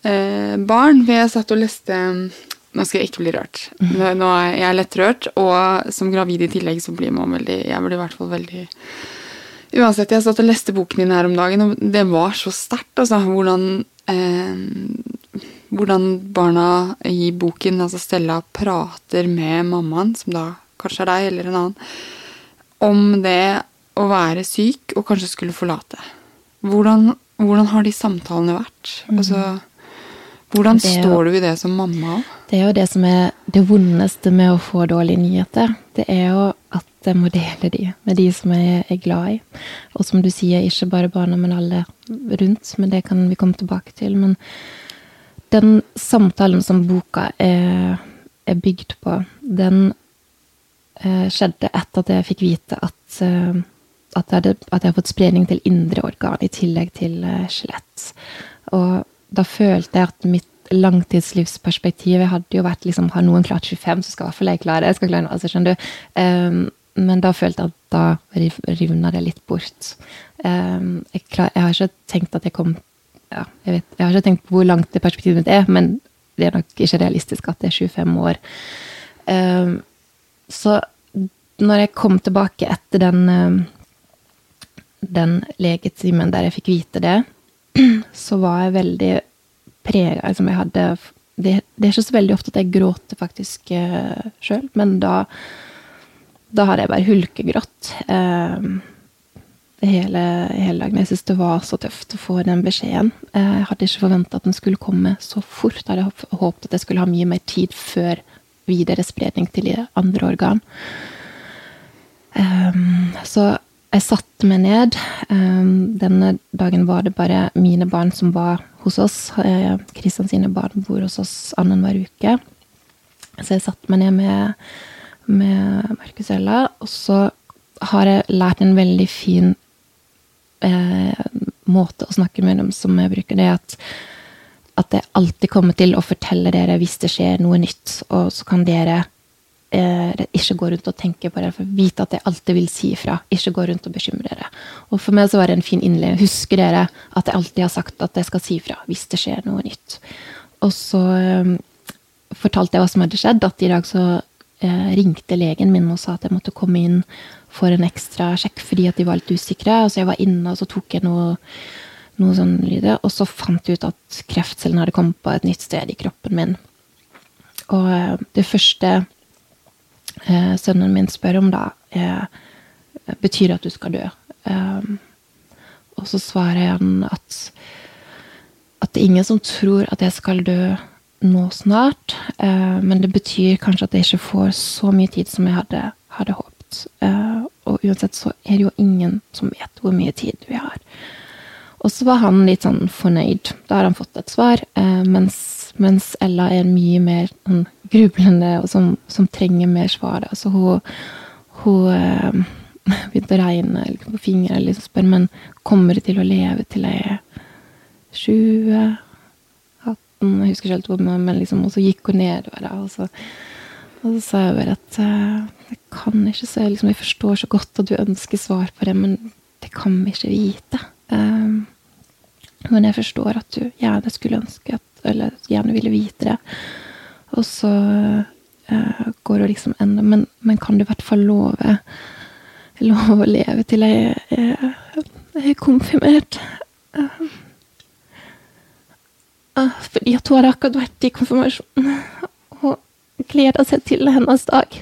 eh, barn. For jeg satt og leste Nå skal jeg ikke bli rørt. Nå, nå er jeg lett rørt, og som gravid i tillegg så blir man veldig Jeg blir i hvert fall veldig Uansett, jeg satt og leste boken din her om dagen, og det var så sterkt, altså. Hvordan, eh, hvordan barna i boken, altså Stella, prater med mammaen, som da kanskje er deg eller en annen, om det å være syk og kanskje skulle forlate. Hvordan, hvordan har de samtalene vært? Altså, hvordan jo- står du i det som mamma? Det er jo det som er det vondeste med å få dårlige nyheter. Det er jo at jeg må dele de med de som jeg er glad i. Og som du sier, ikke bare barna, men alle rundt. Men det kan vi komme tilbake til. Men den samtalen som boka er, er bygd på, den eh, skjedde etter at jeg fikk vite at, eh, at, jeg hadde, at jeg hadde fått spredning til indre organ i tillegg til eh, skjelett. Og da følte jeg at mitt langtidslivsperspektiv hadde jo vært liksom, Har noen klart 25, så skal i hvert fall jeg klare det. Klare altså, skjønner du. Um, men da følte jeg at da rivna det litt bort. Um, jeg, klar, jeg har ikke tenkt at jeg kom ja, jeg, vet, jeg har ikke tenkt på hvor langt det perspektivet mitt er, men det er nok ikke realistisk at det er 25 år. Um, så når jeg kom tilbake etter den, den legetimen der jeg fikk vite det, *clears throat* så var jeg veldig prega liksom Jeg hadde det, det, er ikke så veldig ofte at jeg gråter faktisk uh, sjøl, men da, da hadde jeg bare hulkegrått. Uh, hele, hele dagen. Jeg syns det var så tøft å få den beskjeden. Jeg hadde ikke forventa at den skulle komme så fort. Jeg hadde håpet at jeg skulle ha mye mer tid før videre spredning til andre organ. Um, så jeg satte meg ned. Um, denne dagen var det bare mine barn som var hos oss. Kristian sine barn bor hos oss annenhver uke. Så jeg satte meg ned med, med Markus Ella, og så har jeg lært en veldig fin eh, måte å snakke med dem som jeg bruker, det at, at jeg alltid kommer til å fortelle dere hvis det skjer noe nytt, og så kan dere eh, ikke gå rundt og tenke på det, for vite at jeg alltid vil si ifra. Ikke gå rundt og bekymre dere. Og for meg så var det en fin innledning. Husker dere at jeg alltid har sagt at jeg skal si ifra hvis det skjer noe nytt? Og så eh, fortalte jeg hva som hadde skjedd, at i dag så eh, ringte legen min og sa at jeg måtte komme inn for en ekstra sjekk fordi at de var litt usikre. Og så jeg var inne, og så tok jeg noe, noe sånn lyder, og så fant jeg ut at kreftcellene hadde kommet på et nytt sted i kroppen min. Og eh, det første eh, sønnen min spør om da, eh, betyr at du skal dø. Um, og så svarer han at, at det er ingen som tror at jeg skal dø nå snart, uh, men det betyr kanskje at jeg ikke får så mye tid som jeg hadde, hadde håpet. Uh, og uansett så er det jo ingen som vet hvor mye tid vi har. Og så var han litt sånn fornøyd. Da har han fått et svar. Uh, mens, mens, Ella er mye mer sånn, grublende og som, som, trenger mer svar. Altså hun, hun uh, *laughs* begynte å regne på fingrene og liksom spør men kommer det til å leve til jeg er 20 18 Jeg husker ikke helt hvor, men liksom, og så gikk hun nedover. Da, og så og så sa jeg bare at uh, jeg kan ikke så liksom, Jeg forstår så godt at du ønsker svar på det, men det kan vi ikke vite. Um, men jeg forstår at du gjerne skulle ønske at Eller gjerne ville vite det. Og så uh, går det liksom enda men, men, kan du i hvert fall love Love å leve til jeg, jeg, er konfirmert? Uh, fordi at hun har akkurat vært i konfirmasjon gleda seg til hennes dag.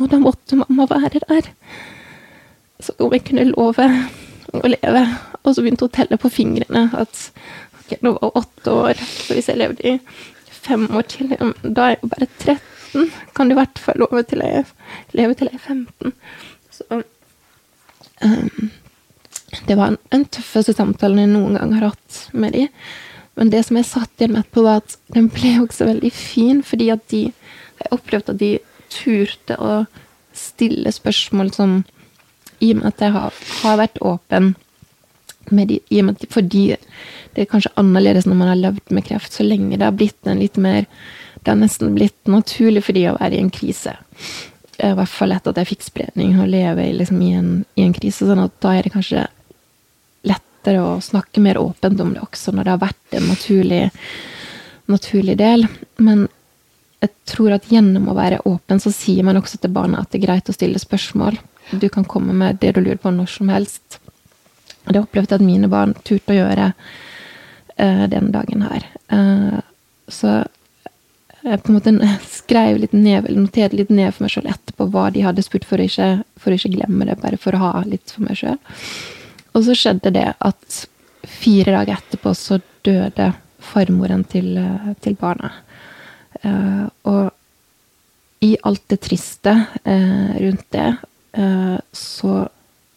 Og da måtte mamma være der. Så om jeg kunne love å leve. Og så begynte hun å telle på fingrene at ok, jeg var åtte år. Så hvis jeg levde i fem år til, da er jeg jo bare 13. Kan du i hvert fall love til jeg leve til jeg er 15. Så um, Det var den tøffeste samtalen jeg noen gang har hatt med de. Men det som jeg satt igjen med etterpå, var at den ble også veldig fin, fordi at de Jeg opplevde at de turte å stille spørsmål som I og med at jeg har, har vært åpen de, fordi det er kanskje annerledes når man har levd med kreft så lenge. Det har blitt en litt mer Det har nesten blitt naturlig for de å være i en krise. I hvert fall etter at jeg fikk spredning, å leve liksom, i, en, i en krise. sånn at da er det kanskje lettere å snakke mer åpent om det også, når det har vært en naturlig, naturlig del. Men jeg tror at gjennom å være åpen, så sier man også til barna at det er greit å stille spørsmål. Du kan komme med det du lurer på når som helst. Og det opplevde jeg at mine barn turte å gjøre uh, den dagen her. Uh, så jeg på en måte *laughs* skrev litt ned, eller noterte litt ned for meg sjøl etterpå hva de hadde spurt, for å, ikke, for å ikke glemme det, bare for å ha litt for meg sjøl. Og så skjedde det at fire dager etterpå så døde farmoren til, eh, til barna. Uh, og i alt det triste uh, rundt det, uh, så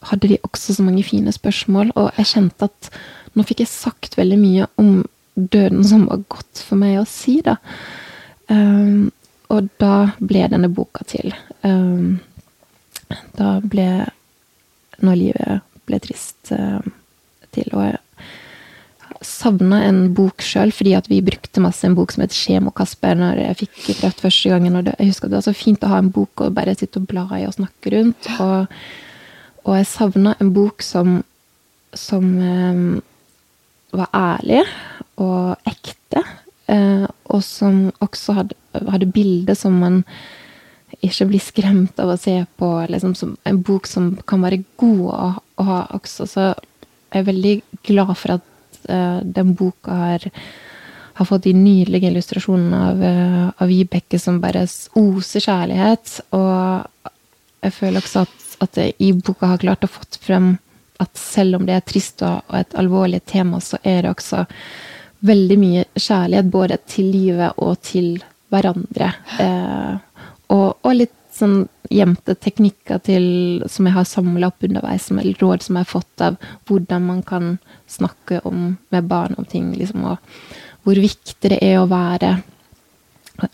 hadde de også så mange fine spørsmål, og jeg kjente at nå fikk jeg sagt veldig mye om døden som var godt for meg å si, da. Um, og da ble denne boka til. Um, da ble Når livet ble trist uh, til. Og jeg savna en bok sjøl, fordi at vi brukte masse en bok som het Skjemo-Kasper når jeg fikk kreft første gangen. Og det, jeg husker at det var så fint å ha en bok og bare sitte og bla i og snakke rundt. Og, og jeg savna en bok som, som um, var ærlig og ekte. Uh, og som også hadde, hadde bilder som man ikke blir skremt av å se på. Liksom, en bok som kan være god å, å, ha også. Så jeg er veldig glad for at uh, den boka har, har fått de nydelige illustrasjonene av, eh, av Vibeke som bare oser kjærlighet. Og jeg føler også at, at jeg i boka har klart å fått frem at selv om det er trist og, et alvorlig tema, så er det også veldig mye kjærlighet både til livet og til hverandre. Eh, og, og, litt sånn gjemte teknikker til, som jeg har samla opp underveis, som er råd som jeg har fått av hvordan man kan snakke om, med barn om ting. Liksom, og hvor viktig det er å være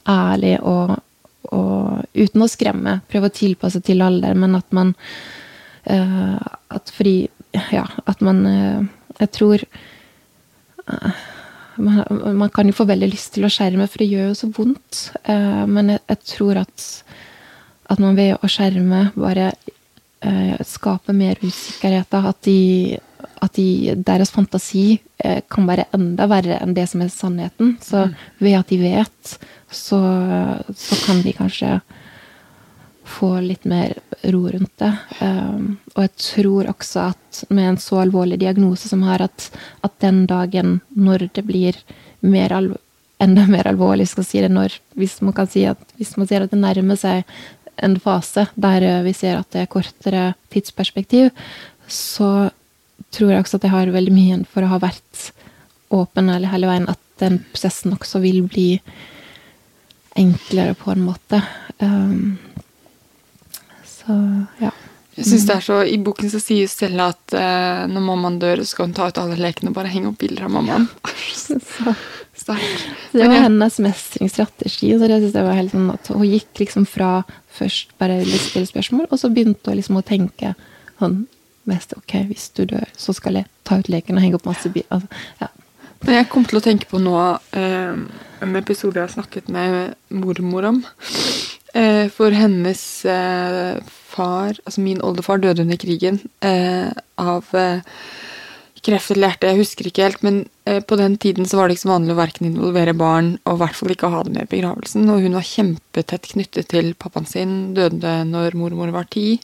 ærlig og, og uten å skremme. Prøve å tilpasse til alder, men at man uh, At fordi Ja, at man uh, Jeg tror uh, man, man, kan jo få veldig lyst til å skjerme, for det gjør jo så vondt. men jeg, jeg tror at at man ved å skjerme bare skaper mer usikkerhet. At, de, at de, deres fantasi eh, kan være enda verre enn det som er sannheten. Så mm. ved at de vet, så, så, kan de kanskje få litt mer ro rundt det. Um, og jeg tror også at med en så alvorlig diagnose som her, at, at den dagen når det blir mer enda mer alvorlig, skal si det når, hvis man kan si at hvis man ser at det nærmer seg en fase der vi ser at det er kortere tidsperspektiv, så tror jeg også at jeg har veldig mye for å ha vært åpen hele veien, at den prosessen også vil bli enklere på en måte. Um, så ja. Jeg synes det er så, I boken så sier Stella at eh, når mammaen dør, så skal hun ta ut alle lekene og bare henge opp bilder av mammaen. *laughs* så *laughs* sterkt. Det var hennes mestringsstrategi. så det synes jeg var helt sånn at Hun gikk liksom fra først bare å stille spørsmål, og så begynte hun liksom å tenke sånn mest Ok, hvis du dør, så skal jeg ta ut leken og henge opp masse bilder. Altså, ja. Jeg kom til å tenke på nå eh, en episode jeg har snakket med mormor om. Eh, for hennes eh, far, altså min oldefar, døde under krigen eh, av eh, kreft eller hjerte, jeg husker ikke helt. Men eh, på den tiden så var det ikke så vanlig å verken involvere barn og i hvert fall ikke ha det med i begravelsen. Og hun var kjempetett knyttet til pappaen sin, døde når mormor var ti.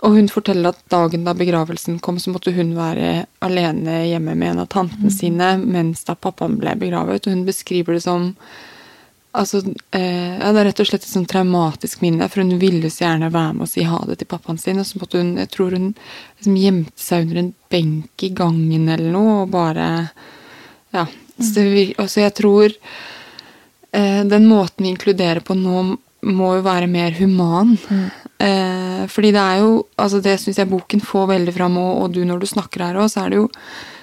Og hun forteller at dagen da begravelsen kom, så måtte hun være alene hjemme med en av tantene mm. sine mens da pappaen ble begravet. Og hun beskriver det som Altså, eh, ja, Det er rett og slett et sånn traumatisk minne, for hun ville så gjerne være med og si ha det til pappaen sin. Og så måtte hun, jeg tror hun liksom gjemte seg under en benk i gangen eller noe, og bare Ja. Så, det, så jeg tror eh, den måten vi inkluderer på nå, må jo være mer human. Mm. Eh, fordi det er jo Altså, det syns jeg boken får veldig fram, og, og du når du snakker her òg, så er det jo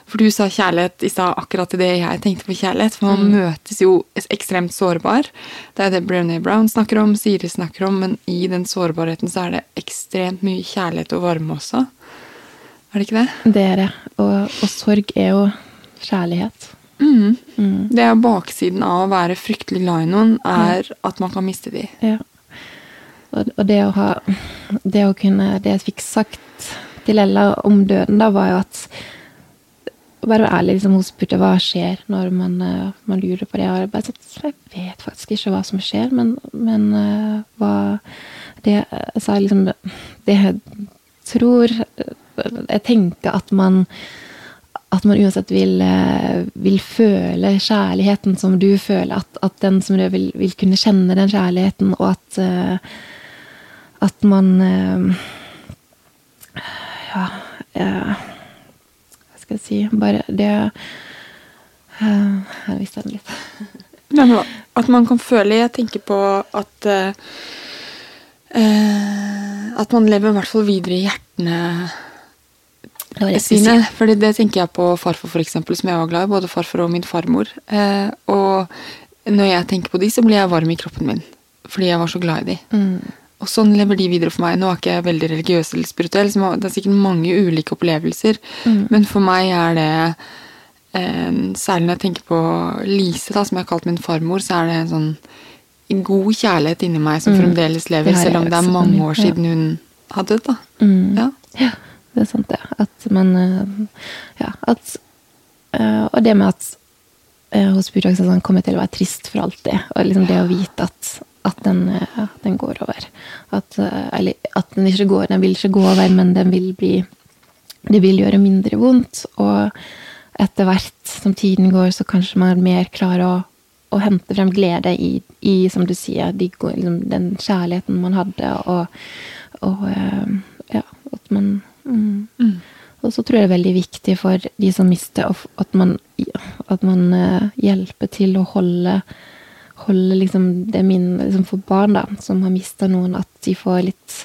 for du sa kjærlighet i stad akkurat til det jeg tenkte på kjærlighet. For man mm. møtes jo ekstremt sårbar. Det er det Brené Brown snakker om, Siri snakker om, men i den sårbarheten så er det ekstremt mye kjærlighet og varme også. Er det ikke det? Det er det. Og, og sorg er jo kjærlighet. Mm. Mm. Det er baksiden av å være fryktelig glad i noen, er at man kan miste de. Ja. Og, og det å ha Det å kunne Det jeg fikk sagt til Ella om døden, da, var jo at bare være ærlig liksom, hun spurte hva skjer når man, uh, man lurer på det arbeidet. Så jeg vet faktisk ikke hva som skjer, men, men uh, hva Det jeg sa liksom Det jeg tror Jeg tenker at man at man uansett vil, uh, vil føle kjærligheten som du føler. At, at den som du vil, vil, kunne kjenne den kjærligheten, og at at man Ja skal jeg si. Bare det Jeg visste den litt. Nei, men at man kan føle Jeg tenker på at uh, At man lever i hvert fall videre i hjertene sine. For det, det, tenker jeg på farfar, for eksempel, som jeg var glad i. Både farfar og min farmor. Eh, og når jeg tenker på de, så blir jeg varm i kroppen min. Fordi jeg var så glad i de. Mm. Og sånn lever de videre for meg. Nå er ikke jeg veldig religiøs eller spirituell, så det er sikkert mange ulike opplevelser, mm. men for meg er det eh, Særlig når jeg tenker på Lise, da, som jeg har kalt min farmor, så er det en sånn god kjærlighet inni meg som mm. fremdeles lever, selv om det er mange år siden hun har dødd. da. Mm. Ja. Det er sant, det. At man eh, Ja, at eh, Og det med at eh, hos Budaksen kommer til å være trist for alltid. Og liksom det å vite at at den, den går over. At, eller at den ikke går Den vil ikke gå over, men den vil bli Det vil gjøre mindre vondt. Og etter hvert som tiden går, så kanskje man mer klarer å, å hente frem glede i, i, som du sier, de, liksom, den kjærligheten man hadde, og, og ja, at man mm. Og så tror jeg det er veldig viktig for de som mister, at man, at man uh, hjelper til å holde, holde liksom det min liksom For barn da, som har mista noen, at de litt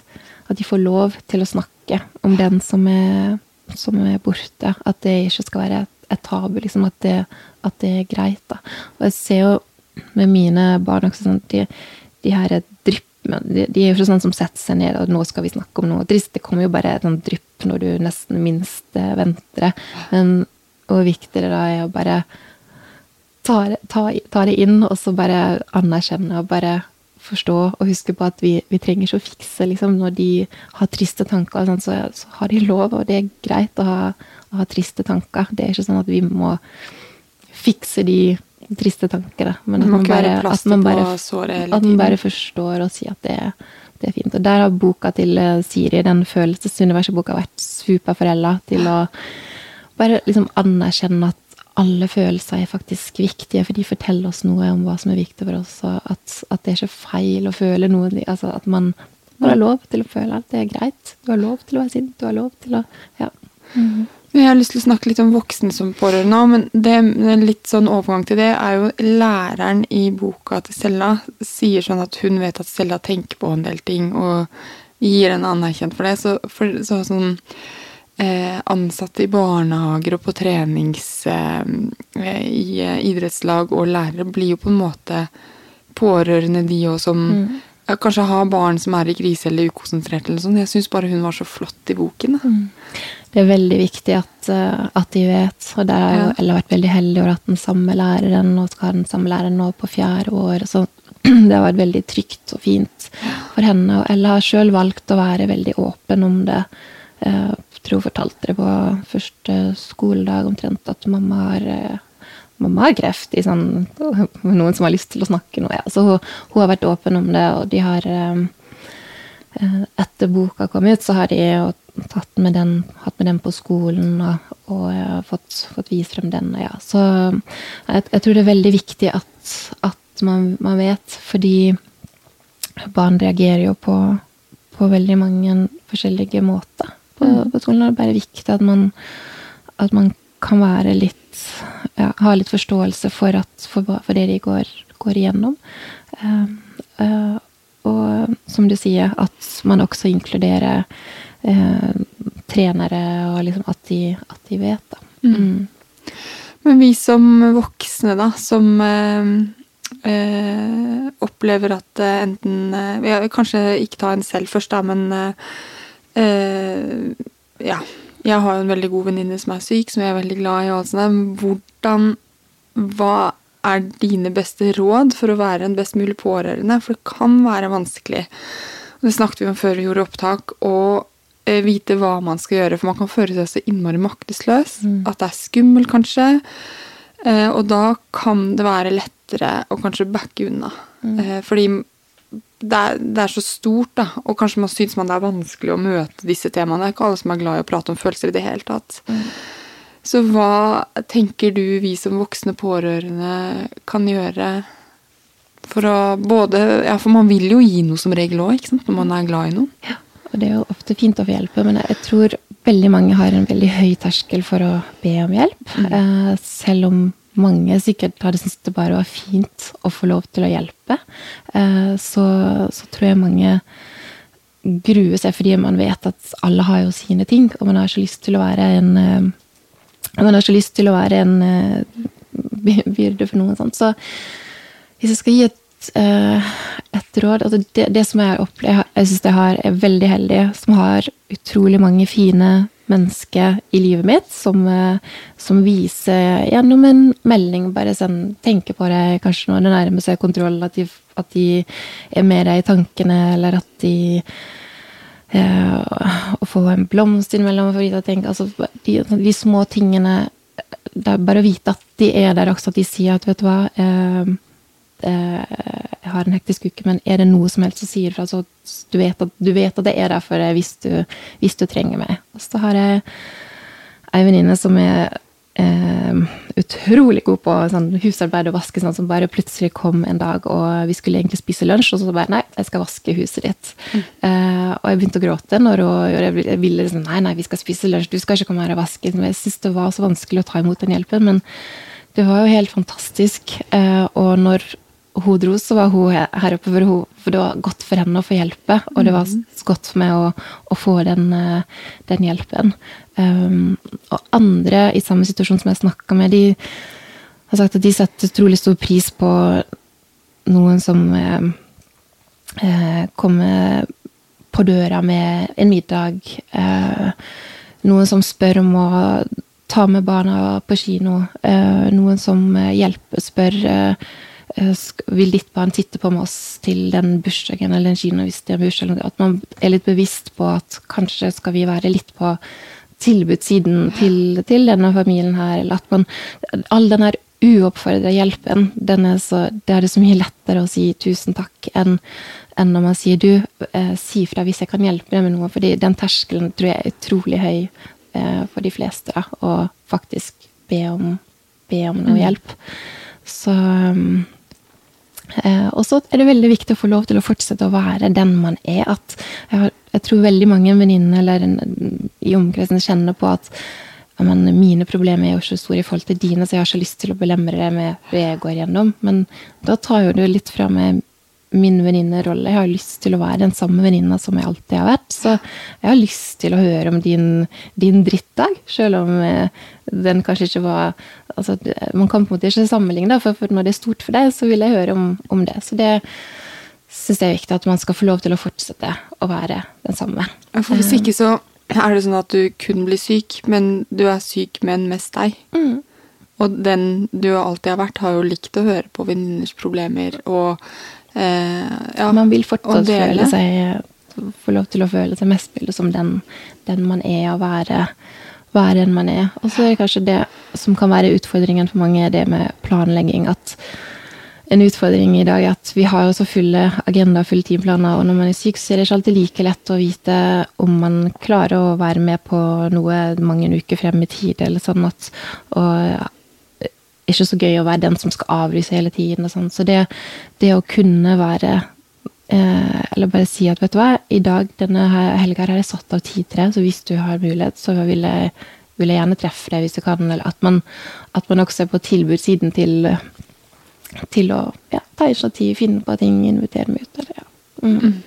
At de får lov til å snakke om den som er, som er borte. At det ikke skal være et, tabu. Liksom, at, det, at, det, er greit. da. Og jeg ser jo med mine barn også sånn de, de her drypp de, de, er jo ikke sånn som setter seg ned og 'nå skal vi snakke om noe trist'. Det kommer jo bare et sånt drypp når du nesten minst eh, venter det. Men hvor viktig det da er å bare ta, ta, ta, det inn, og så bare anerkjenne og bare forstå og huske på at vi, vi trenger ikke å fikse liksom, Når de har triste tanker, sånn, så, så, har de lov, og det er greit å ha, å ha triste tanker. Det er ikke sånn at vi må fikse de triste tankene, Men at man, bare, at, man bare, at man bare forstår og sier at det, det, er fint. Og der har boka til eh, Siri, den følelsesuniverset-boka, vært superforella til å bare liksom anerkjenne at alle følelser er faktisk viktige, for de forteller oss noe om hva som er viktig for oss, og at, at det er ikke feil å føle noe. Altså at man, man har lov til å føle at det er greit. Du har lov til å være sint, du har lov til å Ja. Mm -hmm. Jeg har lyst til å snakke litt om voksne som pårørende òg, men det, litt sånn overgang til det er jo læreren i boka til Stella sier sånn at hun vet at Stella tenker på en del ting, og gir en anerkjent for det. Så, for, så sånn eh, ansatte i barnehager og på trenings eh, i eh, idrettslag og lærere blir jo på en måte pårørende, de òg, som mm. kanskje har barn som er i krise eller ukonsentrerte. eller sånn. Jeg syns bare hun var så flott i boken. Mm det er veldig viktig at, eh, at, de vet. Og der har jo Ella vært veldig heldig over at den samme læreren, og skal ha den samme læreren nå på fjerde år. Så *clears throat* det har vært veldig trygt og fint for henne. Og Ella har sjøl valgt å være veldig åpen om det. Jeg eh, tror hun fortalte det på første skoledag omtrent, at mamma har eh, mamma har kreft i sånn *laughs* Noen som har lyst til å snakke noe. Ja. Så hun, hun, har vært åpen om det, og de har Etter boka kom ut, så har de tatt med den, hatt med den på skolen og, og fått, fått, vist frem den. Ja. Så jeg, jeg, tror det er veldig viktig at, at man, man, vet, fordi barn reagerer jo på, på veldig mange forskjellige måter på, mm. på skolen. Det er bare viktig at man, at man kan være litt ja, Ha litt forståelse for, at, for, for det de går, går igjennom. Uh, uh, og som du sier, at man også inkluderer eh, trenere, og liksom at de, at de vet, da. Mm. Mm. Men vi som voksne, da, som eh, eh opplever at eh, enten eh, ja, Kanskje ikke ta en selv først, da, men ja. Jeg har jo en veldig god venninne som er syk, som jeg er veldig glad i. og alt sånt. Hvordan Hva er dine beste råd for å være en best mulig pårørende? For det kan være vanskelig. Det snakket vi om før vi gjorde opptak. og vite hva man skal gjøre, for man kan føle seg så innmari maktesløs. Mm. At det er skummelt, kanskje. Eh, og da kan det være lettere å kanskje backe unna. Mm. Eh, fordi det er, det er, så stort, da, og kanskje man syns man det er vanskelig å møte disse temaene. Det er ikke alle som er glad i å prate om følelser i det hele tatt. Mm. Så hva tenker du vi som voksne pårørende kan gjøre for å både Ja, for man vil jo gi noe som regel òg, når man er glad i noen. Ja. Og det er jo ofte fint å få hjelp, men jeg tror veldig mange har en veldig høy terskel for å be om hjelp. Mm. Eh, selv om mange sikkert hadde syntes det bare var fint å få lov til å hjelpe, eh, så, så, tror jeg mange gruer seg fordi man vet at alle har jo sine ting, og man har ikke lyst til å være en eh, man har ikke lyst til å være en *laughs* byrde for noen. Sånt. Så hvis jeg skal gi et et råd. Altså det, det, som jeg har opplevd Jeg syns jeg har, er veldig heldig som har utrolig mange fine mennesker i livet mitt som, eh, som viser gjennom en melding Bare sånn tenker på det kanskje når det nærmer seg kontroll, at de, at de er med deg i tankene, eller at de eh, Å få en blomst innimellom altså, de, de, små tingene det er Bare å vite at de er der også, at de sier at vet du hva Eh, jeg har en hektisk uke, men er det noe som helst som sier fra, så du vet, at, du vet at det er der hvis du, hvis du trenger meg. Og så har jeg ei venninne som er eh, utrolig god på sånn husarbeid og vaske, sånn som bare plutselig kom en dag, og vi skulle egentlig spise lunsj, og så bare Nei, jeg skal vaske huset ditt. Mm. Eh, og jeg begynte å gråte når hun, jeg ville liksom Nei, nei, vi skal spise lunsj, du skal ikke komme her og vaske. Jeg syntes det var så vanskelig å ta imot den hjelpen, men det var jo helt fantastisk. Eh, og når hun dro, så var hun her oppe, for, hun, for det var godt for henne å få hjelpe. Og det var mm. godt for meg å, å få den, eh, den hjelpen. Um, og andre i samme situasjon som jeg snakka med, de har sagt at de setter utrolig stor pris på noen som eh, eh, kommer på døra med en middag. Eh, noen som spør om å ta med barna på kino. Eh, noen som hjelper, spør Eh, vil ditt barn titte på med oss til den bursdagen eller den kino hvis det er bursdag? At man er litt bevisst på at kanskje skal vi være litt på tilbudssiden til, til denne familien her, eller at man All den her uoppfordra hjelpen, den er så, det er det så mye lettere å si tusen takk enn enn når man sier du, eh, si fra hvis jeg kan hjelpe deg med noe. fordi den terskelen tror jeg er utrolig høy eh, for de fleste, da, å faktisk be om, be om noe mm. hjelp. Så um, Eh, og så er det veldig viktig å få lov til å fortsette å være den man er. At jeg, har, jeg tror veldig mange venninner eller i omkretsen kjenner på at men mine problemer er jo så store i forhold til dine, så jeg har ikke lyst til å belemre det med det jeg går gjennom. Men da tar jo du litt fra meg min venninnerolle. Jeg har lyst til å være den samme venninna som jeg alltid har vært. Så jeg har lyst til å høre om din, din drittdag, selv om eh, den kanskje ikke var altså, Man kan på en måte ikke sammenligne, for, for når det er stort for deg, så vil jeg høre om, om det. Så det syns jeg er viktig, at man skal få lov til å fortsette å være den samme. For hvis ikke så er det sånn at du kun blir syk, men du er syk, men mest deg. Mm. Og den du alltid har vært, har jo likt å høre på venninners problemer og Eh, ja, man vil fortsatt føle seg få lov til å føle seg mest mulig som den, den man er, og være, være enn man er. Og så er det kanskje det som kan være utfordringen for mange, det med planlegging. At en utfordring i dag er at vi har så fulle agendaer, fulle timeplaner, og når man er syk, så er det ikke alltid like lett å vite om man klarer å være med på noe mange uker frem i tid, eller sånn at og ikke så gøy å være den som skal avlyse hele tiden. og sånn. Så det, det, å kunne være Eller bare si at vet du hva, i dag denne helga har jeg satt av tid til det, så hvis du har mulighet, så vil jeg, vil jeg gjerne treffe deg hvis du kan. Eller at man, at man også er på tilbudssiden til, til å ja, ta initiativ, finne på ting, invitere meg ut. Eller, ja. Mm. Mm.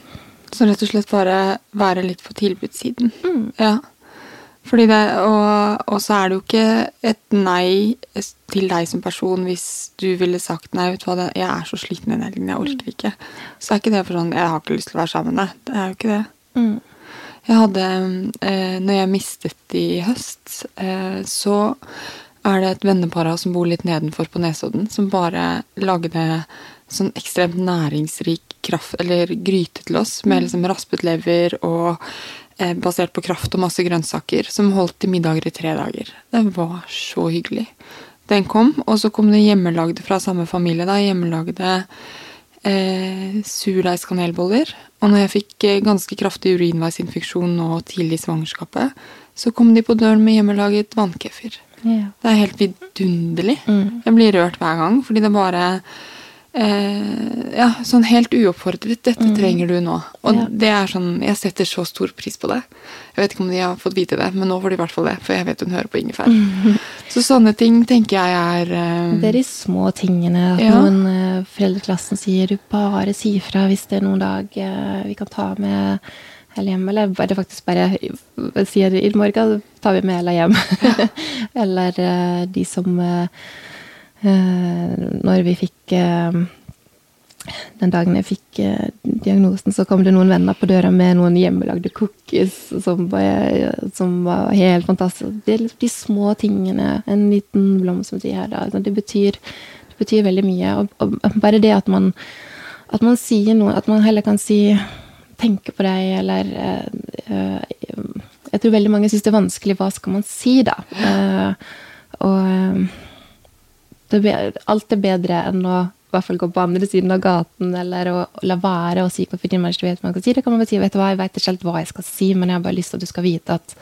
Så rett og slett bare være litt på tilbudssiden. Mm. Ja. Fordi det, og, og, så er det jo ikke et nei til deg som person hvis du ville sagt nei, vet du hva, det, jeg er så sliten den helgen, jeg orker ikke. Så er ikke det for sånn jeg har ikke lyst til å være sammen med deg. Det er jo ikke det. Mm. Jeg hadde eh, Når jeg mistet i høst, eh, så er det et vennepar som bor litt nedenfor på Nesodden, som bare lagde sånn ekstremt næringsrik kraft, eller gryte til oss, med mm. liksom raspet lever og basert på kraft og masse grønnsaker, som holdt til middager i tre dager. Det var så hyggelig. Den kom, og så kom det hjemmelagde fra samme familie, da, hjemmelagde eh, surdeigskanelboller. Og når jeg fikk eh, ganske kraftig urinveisinfeksjon nå tidlig i svangerskapet, så kom de på døren med hjemmelaget vannkefir. Yeah. Det er helt vidunderlig. Mm. Jeg blir rørt hver gang, fordi det bare eh, ja, sånn helt uoppfordret 'Dette mm. trenger du nå'. Og ja. det er sånn Jeg setter så stor pris på det. Jeg vet ikke om de har fått vite det, men nå får de i hvert fall det, for jeg vet hun hører på ingefær. Mm. Så sånne ting tenker jeg er eh, Det er de små tingene. At ja. noen eh, foreldreklassen sier du bare si fra hvis det er noen dag eh, vi kan ta med eller hjem, eller bare faktisk bare sier i morgen tar vi med *laughs* eller hjem. eller uh, de som uh, Eh, når vi fikk eh, den dagen jeg fikk eh, diagnosen, så kom det noen venner på døra med noen hjemmelagde cookies som var, som var helt fantastisk. Det er liksom de små tingene. En liten blomst som de her, da. Det betyr, det betyr veldig mye. Og, og, bare det at man, at man sier noe, at man heller kan si 'tenke på deg', eller Jeg tror veldig mange syns det er vanskelig. Hva skal man si, da? Og alt er bedre enn å i hvert fall gå på andre siden av gaten, eller å, å la være å si hvorfor man ikke vet hva man skal si. Det kan man bare si, vet du hva, jeg vet ikke helt hva jeg skal si, men jeg har bare lyst til at du skal vite at,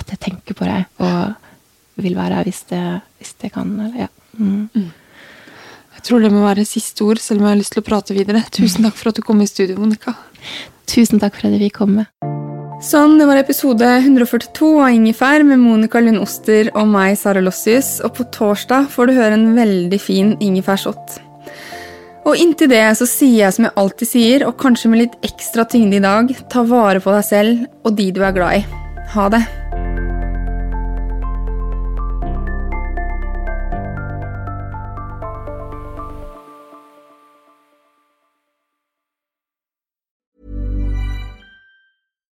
at jeg tenker på deg. Og vil være her hvis det, hvis det kan. Eller, ja. Mm. Jeg tror det må være siste ord, selv om jeg har lyst til å prate videre. Tusen takk for at du kom i studio, Monica. Tusen takk for at jeg fikk komme. Sånn, det var episode 142 av Ingefær med Monica Lund Oster og meg, Sara Lossius. Og på torsdag får du høre en veldig fin ingefærshot. Og inntil det så sier jeg som jeg alltid sier, og kanskje med litt ekstra tyngde i dag, ta vare på deg selv og de du er glad i. Ha det.